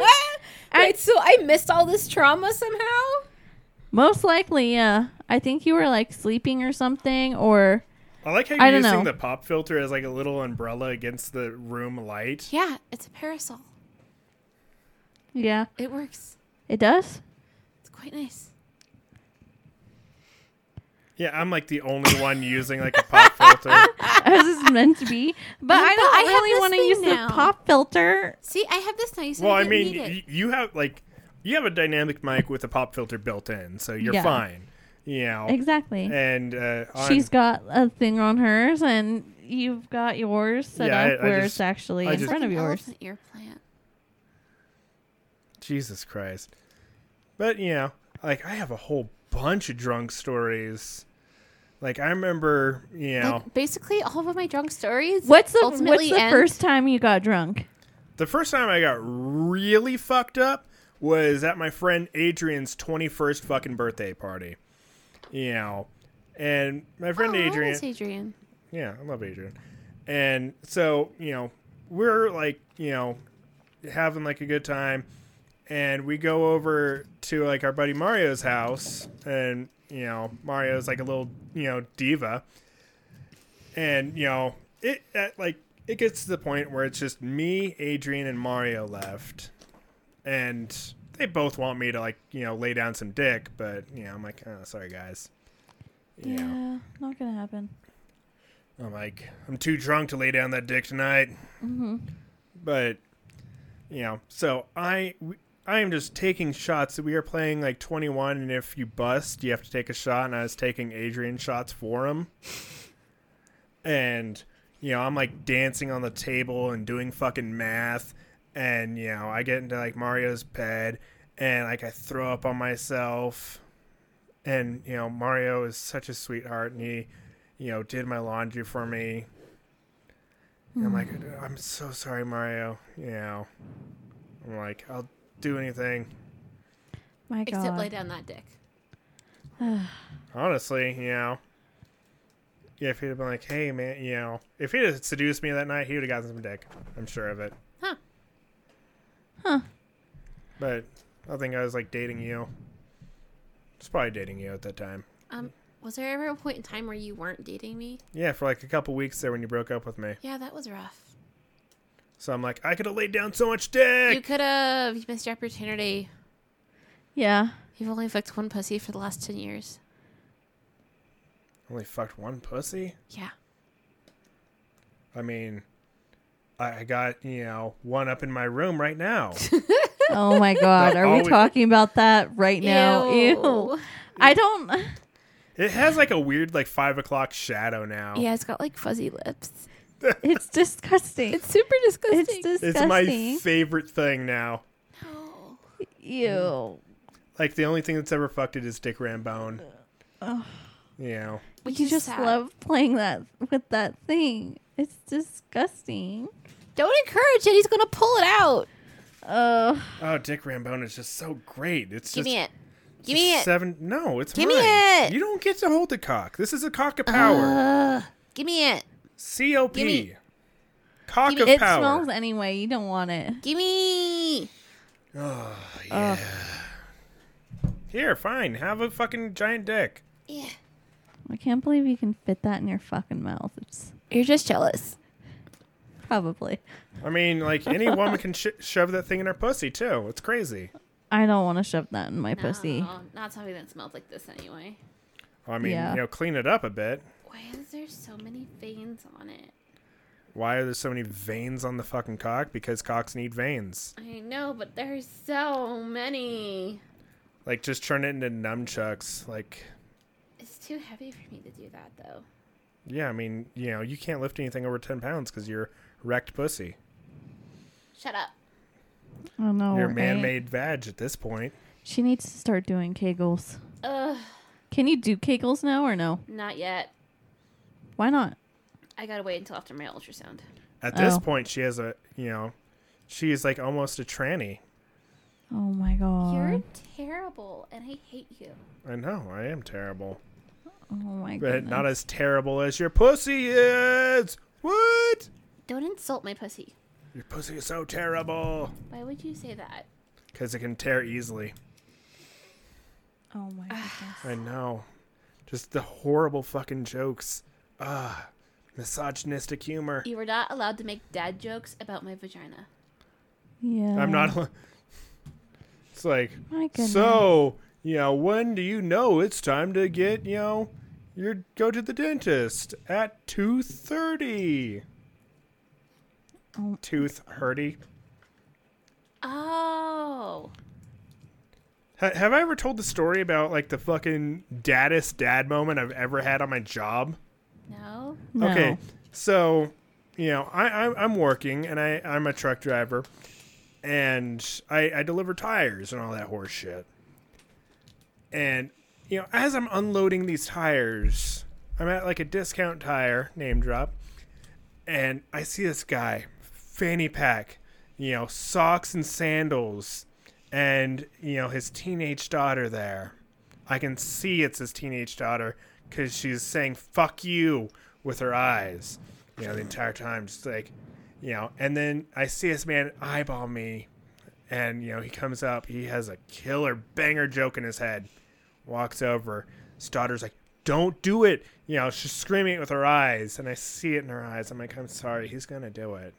Wait, so I missed all this trauma somehow? Most likely, yeah. I think you were like sleeping or something, or I like how I you're don't using know. the pop filter as like a little umbrella against the room light. Yeah, it's a parasol. yeah, It works. it does. It's quite nice. Yeah, I'm like the only one using like a pop filter. As it's meant to be. But Yeah, I but don't I really want to use now. the pop filter. See, I have this now. You said well, I I mean, need it. y- you have like you have a dynamic mic with a pop filter built in, so you're Yeah. fine. You know, Exactly. and uh, on, She's got a thing on hers, and you've got yours set Yeah, up I where just- it's actually I in just- front of yours. elephant ear plant. Jesus Christ. But you know, like I have a whole bunch of drunk stories. Like I remember, you know, Like, basically, all of my drunk stories. What's the ultimately What's the end- first time you got drunk? the first time I got really fucked up was at my friend Adrian's 21st fucking birthday party. You know, and my friend Oh, Adrian, miss Adrian. yeah, I love Adrian. And so, you know, we're like, you know, having like a good time and we go over to like our buddy Mario's house and, you know, Mario's like a little, you know, diva. And, you know, it at, like it gets to the point where it's just me, Adrian, and Mario left, and they both want me to like you know lay down some dick, but you know I'm like, oh, sorry guys. You Yeah, know, not gonna happen. I'm like, I'm too drunk to lay down that dick tonight. Mm-hmm. But you know, so I I am just taking shots. We are playing like 21, and if you bust, you have to take a shot. And I was taking Adrian shots for him, and you know, I'm like dancing on the table and doing fucking math, and you know, I get into like Mario's bed, and like I throw up on myself, and you know, Mario is such a sweetheart, and he, you know, did my laundry for me. And I'm like, hmm. I'm so sorry, Mario. You know, I'm like, I'll do anything. My Except lay down that dick. Honestly, you know. Yeah, if he'd have been like, hey, man, you know, if he'd have seduced me that night, he would have gotten some dick. I'm sure of it. Huh. Huh. But I think I was like dating you. It's probably dating you at that time. Um, was there ever a point in time where you weren't dating me? Yeah, for like a couple weeks there when you broke up with me. Yeah, that was rough. So I'm like, I could have laid down so much dick. You could have. You missed your opportunity. Yeah. You've only fucked one pussy for the last 10 years. Only fucked one pussy. Yeah. I mean, I I got you know one up in my room right now. Oh my God. Are we talking about that right now? Ew. I don't. it has like a weird like five o'clock shadow now. Yeah, it's got like fuzzy lips. It's disgusting. It's super disgusting. It's disgusting. It's my favorite thing now. no. Ew. Like the only thing that's ever fucked it is Dick Rambone. Ugh. You know. Which you just sad. love playing that with that thing. It's disgusting. Don't encourage it. He's gonna pull it out. Oh, Oh, Dick Rambone is just so great. It's Give just me it. Give me it. Seven. No, it's Give me it. You don't get to hold the cock. This is a cock of power. Uh, give me it. COP. give me- Cock give me- of it power. smells anyway. You don't want it. Give me. Oh ah, yeah. Here, fine. Have a fucking giant dick. Yeah. I can't believe you can fit that in your fucking mouth. It's You're just jealous. probably. I mean, like any woman can sh- shove that thing in her pussy too. It's crazy. I don't want to shove that in my pussy. No, not something that smells like this anyway. I mean, Yeah. you know, clean it up a bit. Why is there so many veins on it? Why are there so many veins on the fucking cock? Because cocks need veins. I know, but there's so many. Like, just turn it into nunchucks. Like, It's too heavy for me to do that, though. yeah, I mean, you know, you can't lift anything over 10 pounds because you're wrecked pussy. Shut up. Oh no. you're eh? right? man made vag at this point. She needs to start doing kegels. Ugh, Can you do kegels now or no? not yet. Why not? I gotta wait until after my ultrasound. At this Oh. point, she has a, you know, she is like almost a tranny. Oh my god. You're terrible, and I hate you. I know, I am terrible. oh my god. But not as terrible as your pussy is. What? Don't insult my pussy. Your pussy is so terrible. Why would you say that? Because it can tear easily. Oh my goodness. I know. Just the horrible fucking jokes. Ah, misogynistic humor. You were not allowed to make dad jokes about my vagina. Yeah. I'm not. al- It's like, My goodness. so, you know, when do you know it's time to get, you know, your go to the dentist at 2:30? Oh. Tooth hurty. Oh. Ha- have I ever told the story about like the fucking daddest dad moment I've ever had on my job? No. No. Okay, so you know, I, I I'm working and I I'm a truck driver, and I I deliver tires and all that horse shit. And you know, as I'm unloading these tires, I'm at like a discount tire name drop, and I see this guy, fanny pack, you know, socks and sandals, and you know his teenage daughter there. I can see it's his teenage daughter because she's saying "fuck you" with her eyes, you know, the entire time, just like, you know. And then I see this man eyeball me, and you know he comes up. He has a killer banger joke in his head. Walks over. Daughter's like, don't do it. You know, she's screaming it with her eyes, and I see it in her eyes. I'm like, I'm sorry, he's gonna do it.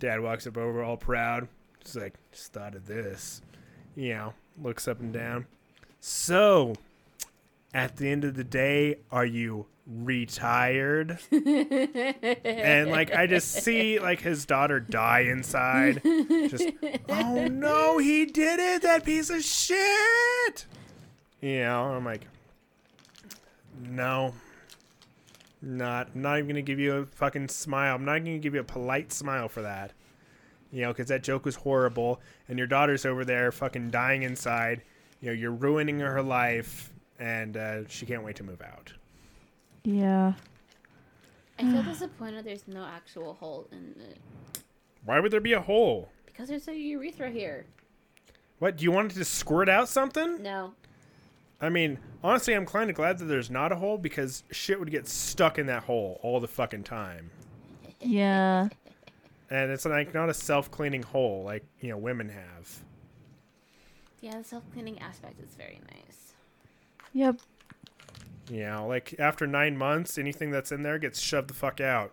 Dad walks up over, all proud. He's like, just thought of this. You know, looks up and down. So, at the end of the day, are you retired? and like, I just see like his daughter die inside. Just, oh no, he did it, that piece of shit. You know, I'm like, no, not, not even gonna give you a fucking smile. I'm not gonna give you a polite smile for that. You know, because that joke was horrible, and your daughter's over there fucking dying inside. You know, you're ruining her life, and uh, she can't wait to move out. Yeah. I feel disappointed there's no actual hole in it. Why would there be a hole? Because there's a urethra here. What do you want it to squirt out something? No. I mean, honestly, I'm kind of glad that there's not a hole because shit would get stuck in that hole all the fucking time. Yeah. And it's like not a self cleaning hole like, you know, women have. Yeah, the self cleaning aspect is very nice. Yep. You know, like after nine months, anything that's in there gets shoved the fuck out.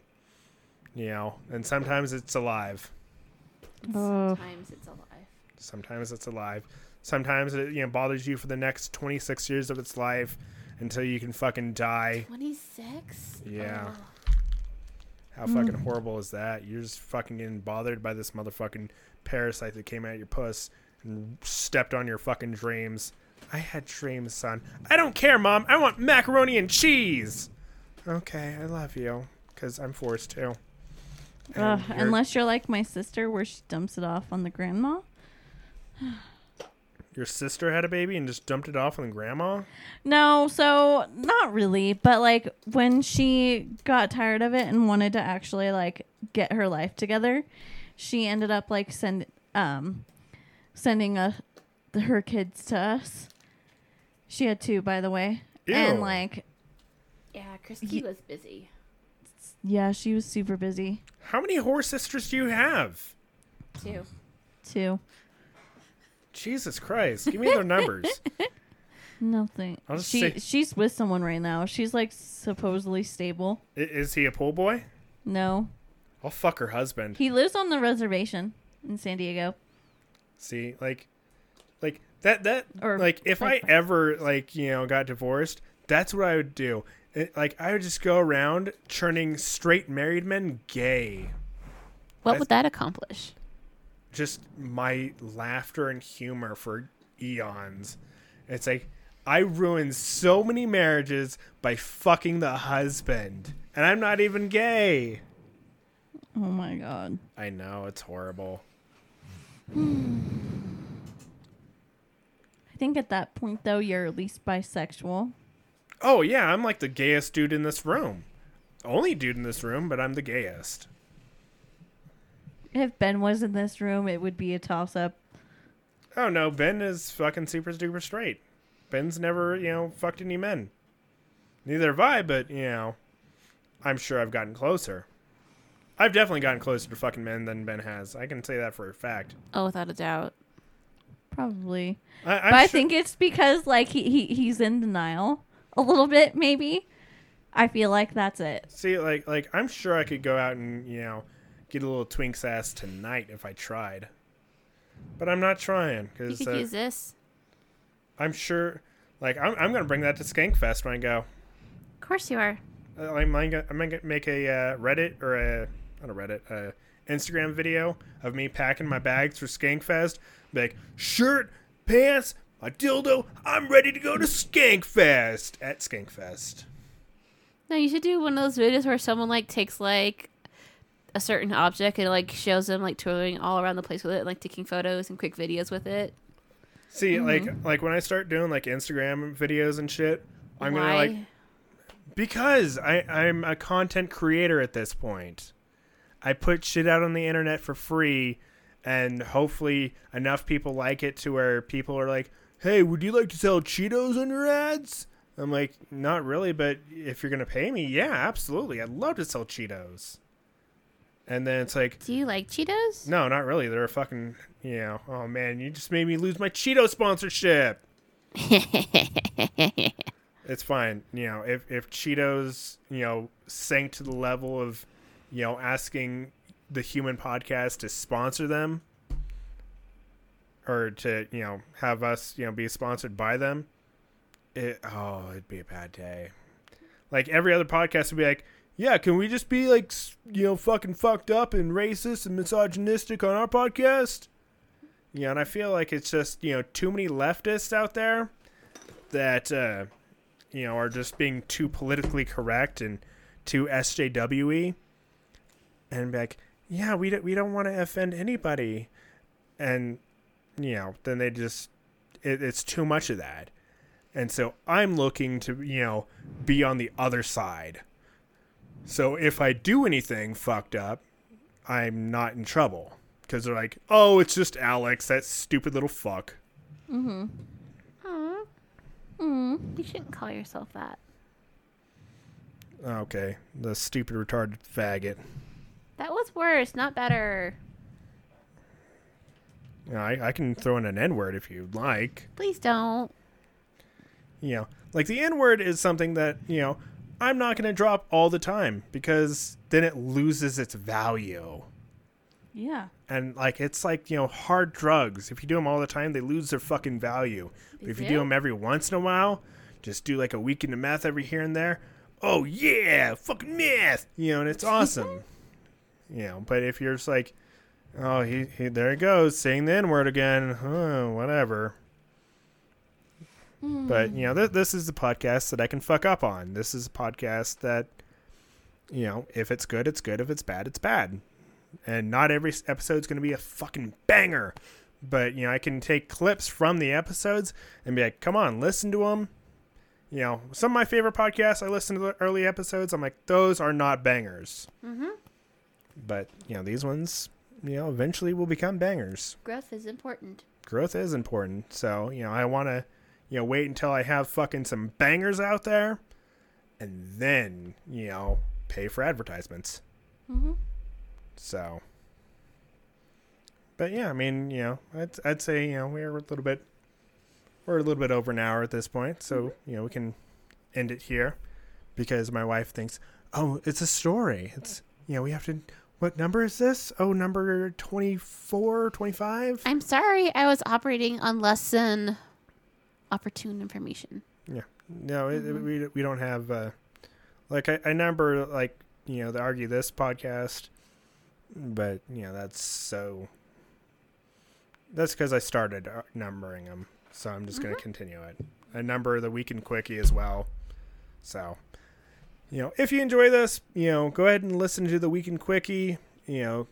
You know, and sometimes it's alive. Oh. Sometimes it's alive. Sometimes it's alive. Sometimes it, you know, bothers you for the next 26 years of its life until you can fucking die. 26? Yeah. Oh. How fucking mm. horrible is that? You're just fucking getting bothered by this motherfucking parasite that came out your puss and stepped on your fucking dreams. I had dreams, son. I don't care, mom. I want macaroni and cheese. Okay, I love you because I'm forced to. Ugh, you're- unless you're like my sister, where she dumps it off on the grandma. your sister had a baby and just dumped it off on the grandma. No, so not really, but like when she got tired of it and wanted to actually like get her life together, she ended up like send um sending a, her kids to us. She had two, by the way, and like Yeah, Christy Ye- was busy. yeah, she was super busy How many whore sisters do you have? Too. too. Jesus Christ, give me their numbers. Nothing. I'll just She say- she's with someone right now. She's like supposedly stable. I- Is he a pool boy? No, I'll fuck her husband. he lives on the reservation in San Diego. See, like, like that that Or like if I ever like you know got divorced, that's what I would do. It, like I would just go around churning straight married men gay. What That's- would that accomplish? Just my laughter and humor for eons. It's like I ruined so many marriages by fucking the husband, and I'm not even gay. Oh my god. I know it's horrible. I think at that point though you're at least bisexual. Oh yeah, I'm like the gayest dude in this room. Only dude in this room, but I'm the gayest. If Ben was in this room, it would be a toss up. Oh no, Ben is fucking super duper straight. Ben's never, you know, fucked any men. Neither have I, but you know, I'm sure I've gotten closer. I've definitely gotten closer to fucking men than Ben has. I can say that for a fact. Oh, without a doubt. Probably. I, I'm but I sure- think it's because like he, he he's in denial a little bit maybe. I feel like that's it. See, like, like I'm sure I could go out and you know get a little twink's ass tonight if I tried, but I'm not trying You because could uh, use this. I'm sure. Like, I'm, I'm gonna bring that to Skankfest when I go. Of course you are. Uh, I'm gonna, I'm gonna make a uh, Reddit or a not a Reddit, a Instagram video of me packing my bags for Skankfest. Like shirt, pants, my dildo. I'm ready to go to Skankfest at Skankfest. No, you should do one of those videos where someone like takes like a certain object and like shows them like touring all around the place with it, and, like taking photos and quick videos with it. See, mm-hmm. like like when I start doing like Instagram videos and shit, I'm Why? gonna like because I I'm a content creator at this point. I put shit out on the internet for free and hopefully enough people like it to where people are like, "Hey, would you like to sell Cheetos on your ads?" I'm like, "Not really, but if you're going to pay me, yeah, absolutely. I'd love to sell Cheetos." And then it's like, Do you like Cheetos? "No, not really. They're a fucking, you know, oh man, you just made me lose my Cheeto sponsorship." It's fine. You know, if if Cheetos, you know, sank to the level of, you know, asking the human podcast to sponsor them or to, you know, have us, you know, be sponsored by them, it oh, it'd be a bad day. Like every other podcast would be like, yeah, can we just be like, you know, fucking fucked up and racist and misogynistic on our podcast? Yeah, and I feel like it's just, you know, too many leftists out there that uh you know, are just being too politically correct and too SJWE, and be like, yeah, we don't we don't want to offend anybody, and you know, then they just it, it's too much of that, and so I'm looking to you know be on the other side. So if I do anything fucked up, I'm not in trouble because they're like, oh, it's just Alex, that stupid little fuck. Mm-hmm. Aw. Mm, you shouldn't call yourself that. Okay, the stupid retarded faggot. That was worse, not better. You know, I, I can throw in an N word if you'd like. Please don't. You know, like the N word is something that, you know, I'm not going to drop all the time because then it loses its value. Yeah. And like, it's like, you know, hard drugs. If you do them all the time, they lose their fucking value. But if you do? do them every once in a while, just do like a weekend of meth every here and there. Oh, yeah, fucking meth. You know, and it's awesome. You know, but if you're just like, oh, he, he there he goes, saying the N word again, oh, whatever. But you know, th- this is the podcast that I can fuck up on. This is a podcast that, you know, if it's good, it's good. If it's bad, it's bad. And not every episode's going to be a fucking banger. But you know, I can take clips from the episodes and be like, "Come on, listen to them." You know, some of my favorite podcasts, I listen to the early episodes. I'm like, those are not bangers. Mm-hmm. But you know, these ones, you know, eventually will become bangers. Growth is important. growth is important. So, you know, I want to, you know, wait until I have fucking some bangers out there and then, you know, pay for advertisements. Mm-hmm. So, but yeah, I mean, you know, I'd, I'd say, you know, we're a little bit, we're a little bit over an hour at this point. So, you know, we can end it here because my wife thinks, oh, it's a story. It's, you know, we have to, what number is this? Oh, number 24, 25? I'm sorry, I was operating on less than opportune information. Yeah. No, it, it- we we don't have uh, like I, I number like you know the argue this podcast, but you know that's so. That's because I started uh, numbering them, so I'm just gonna continue it. I number the Week weekend quickie as well, so you know if you enjoy this, you know go ahead and listen to the weekend quickie. You know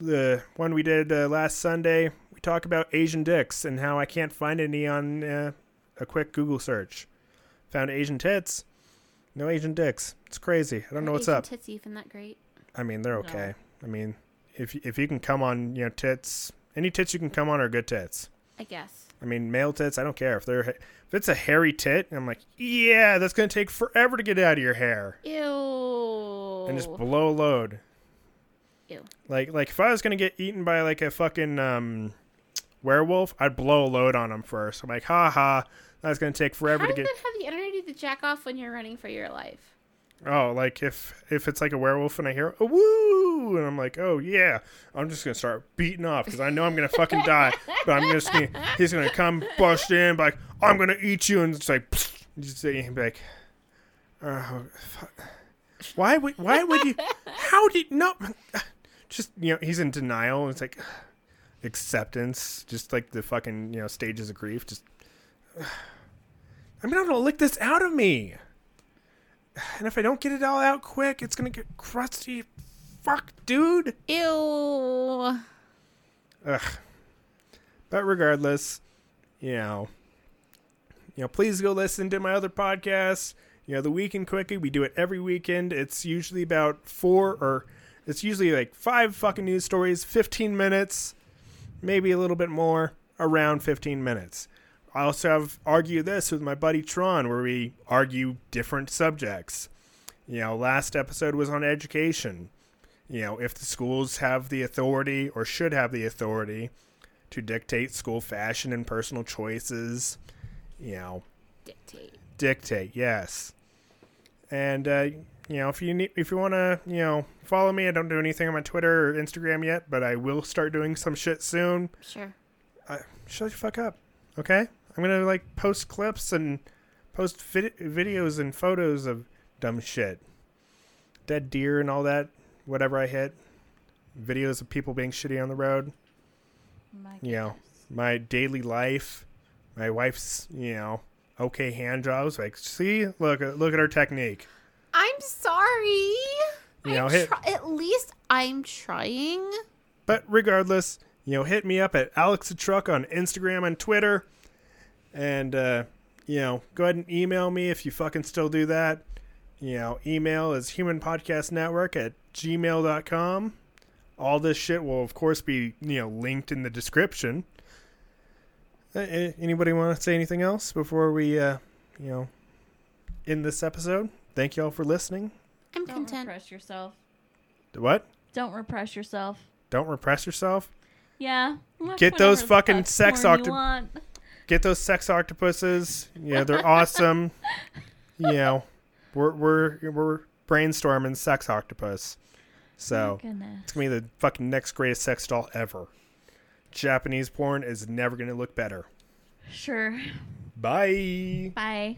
the one we did uh, last Sunday. We talk about Asian dicks and how I can't find any on uh, a quick Google search. Found Asian tits. No Asian dicks. It's crazy. I don't know what's Asian up. Tits even that great. I mean, they're No. okay. I mean, if if you can come on, you know, tits. Any tits you can come on are good tits. I guess. I mean, male tits. I don't care if they're if it's a hairy tit. I'm like, yeah, that's gonna take forever to get out of your hair Ew. and just blow a load. Ew. Like like if I was gonna get eaten by like a fucking um werewolf, I'd blow a load on him first. I'm like, ha ha. That's gonna take forever How to do get. you have the energy to jack off when you're running for your life? Oh, like if if it's like a werewolf and I hear a woo, and I'm like, oh yeah, I'm just gonna start beating off because I know I'm gonna fucking die, but I'm just gonna he's gonna come bust in, like I'm gonna eat you, and it's like just say be like, oh, fuck. why would why would you? How did no? Just you know, he's in denial. It's like acceptance, just like the fucking you know stages of grief. Just I'm gonna lick this out of me. And if I don't get it all out quick, it's gonna get crusty. Fuck, dude. Ew. Ugh. But regardless, you know, you know, please go listen to my other podcast. You know, the Weekend Quickie, we do it every weekend. It's usually about four or it's usually like five fucking news stories, 15 minutes, maybe a little bit more, around 15 minutes. I also have Argue This with my buddy Tron, where we argue different subjects. You know, last episode was on education. You know, if the schools have the authority or should have the authority to dictate school fashion and personal choices, you know, Dictate. dictate. Yes. And uh, you know, if you need, if you want to, you know, follow me, I don't do anything on my Twitter or Instagram yet, but I will start doing some shit soon. Sure. I, shut the fuck up, okay? I'm gonna like post clips and post vid- videos and photos of dumb shit, dead deer and all that, whatever I hit, videos of people being shitty on the road, My you know, my daily life, my wife's, you know, okay hand jobs. Like, see, look, uh, look at her technique. I'm sorry. You know, hit- try- at least I'm trying. But regardless, you know, hit me up at Alex the Truck on Instagram and Twitter. And, uh, you know, go ahead and email me if you fucking still do that. You know, email is humanpodcastnetwork at gmail.com. All this shit will, of course, be, you know, linked in the description. Uh, anybody want to say anything else before we, uh, you know, end this episode? Thank you all for listening. I'm Don't content. repress yourself. What? Don't repress yourself. Don't repress yourself. Yeah. Get those fucking sex porn you octo- want. Get those sex octopuses. Yeah, they're awesome. You know, we're we're we're brainstorming sex octopus. So goodness. it's gonna be the fucking next greatest sex doll ever. Japanese porn is never gonna look better. Sure. Bye. Bye.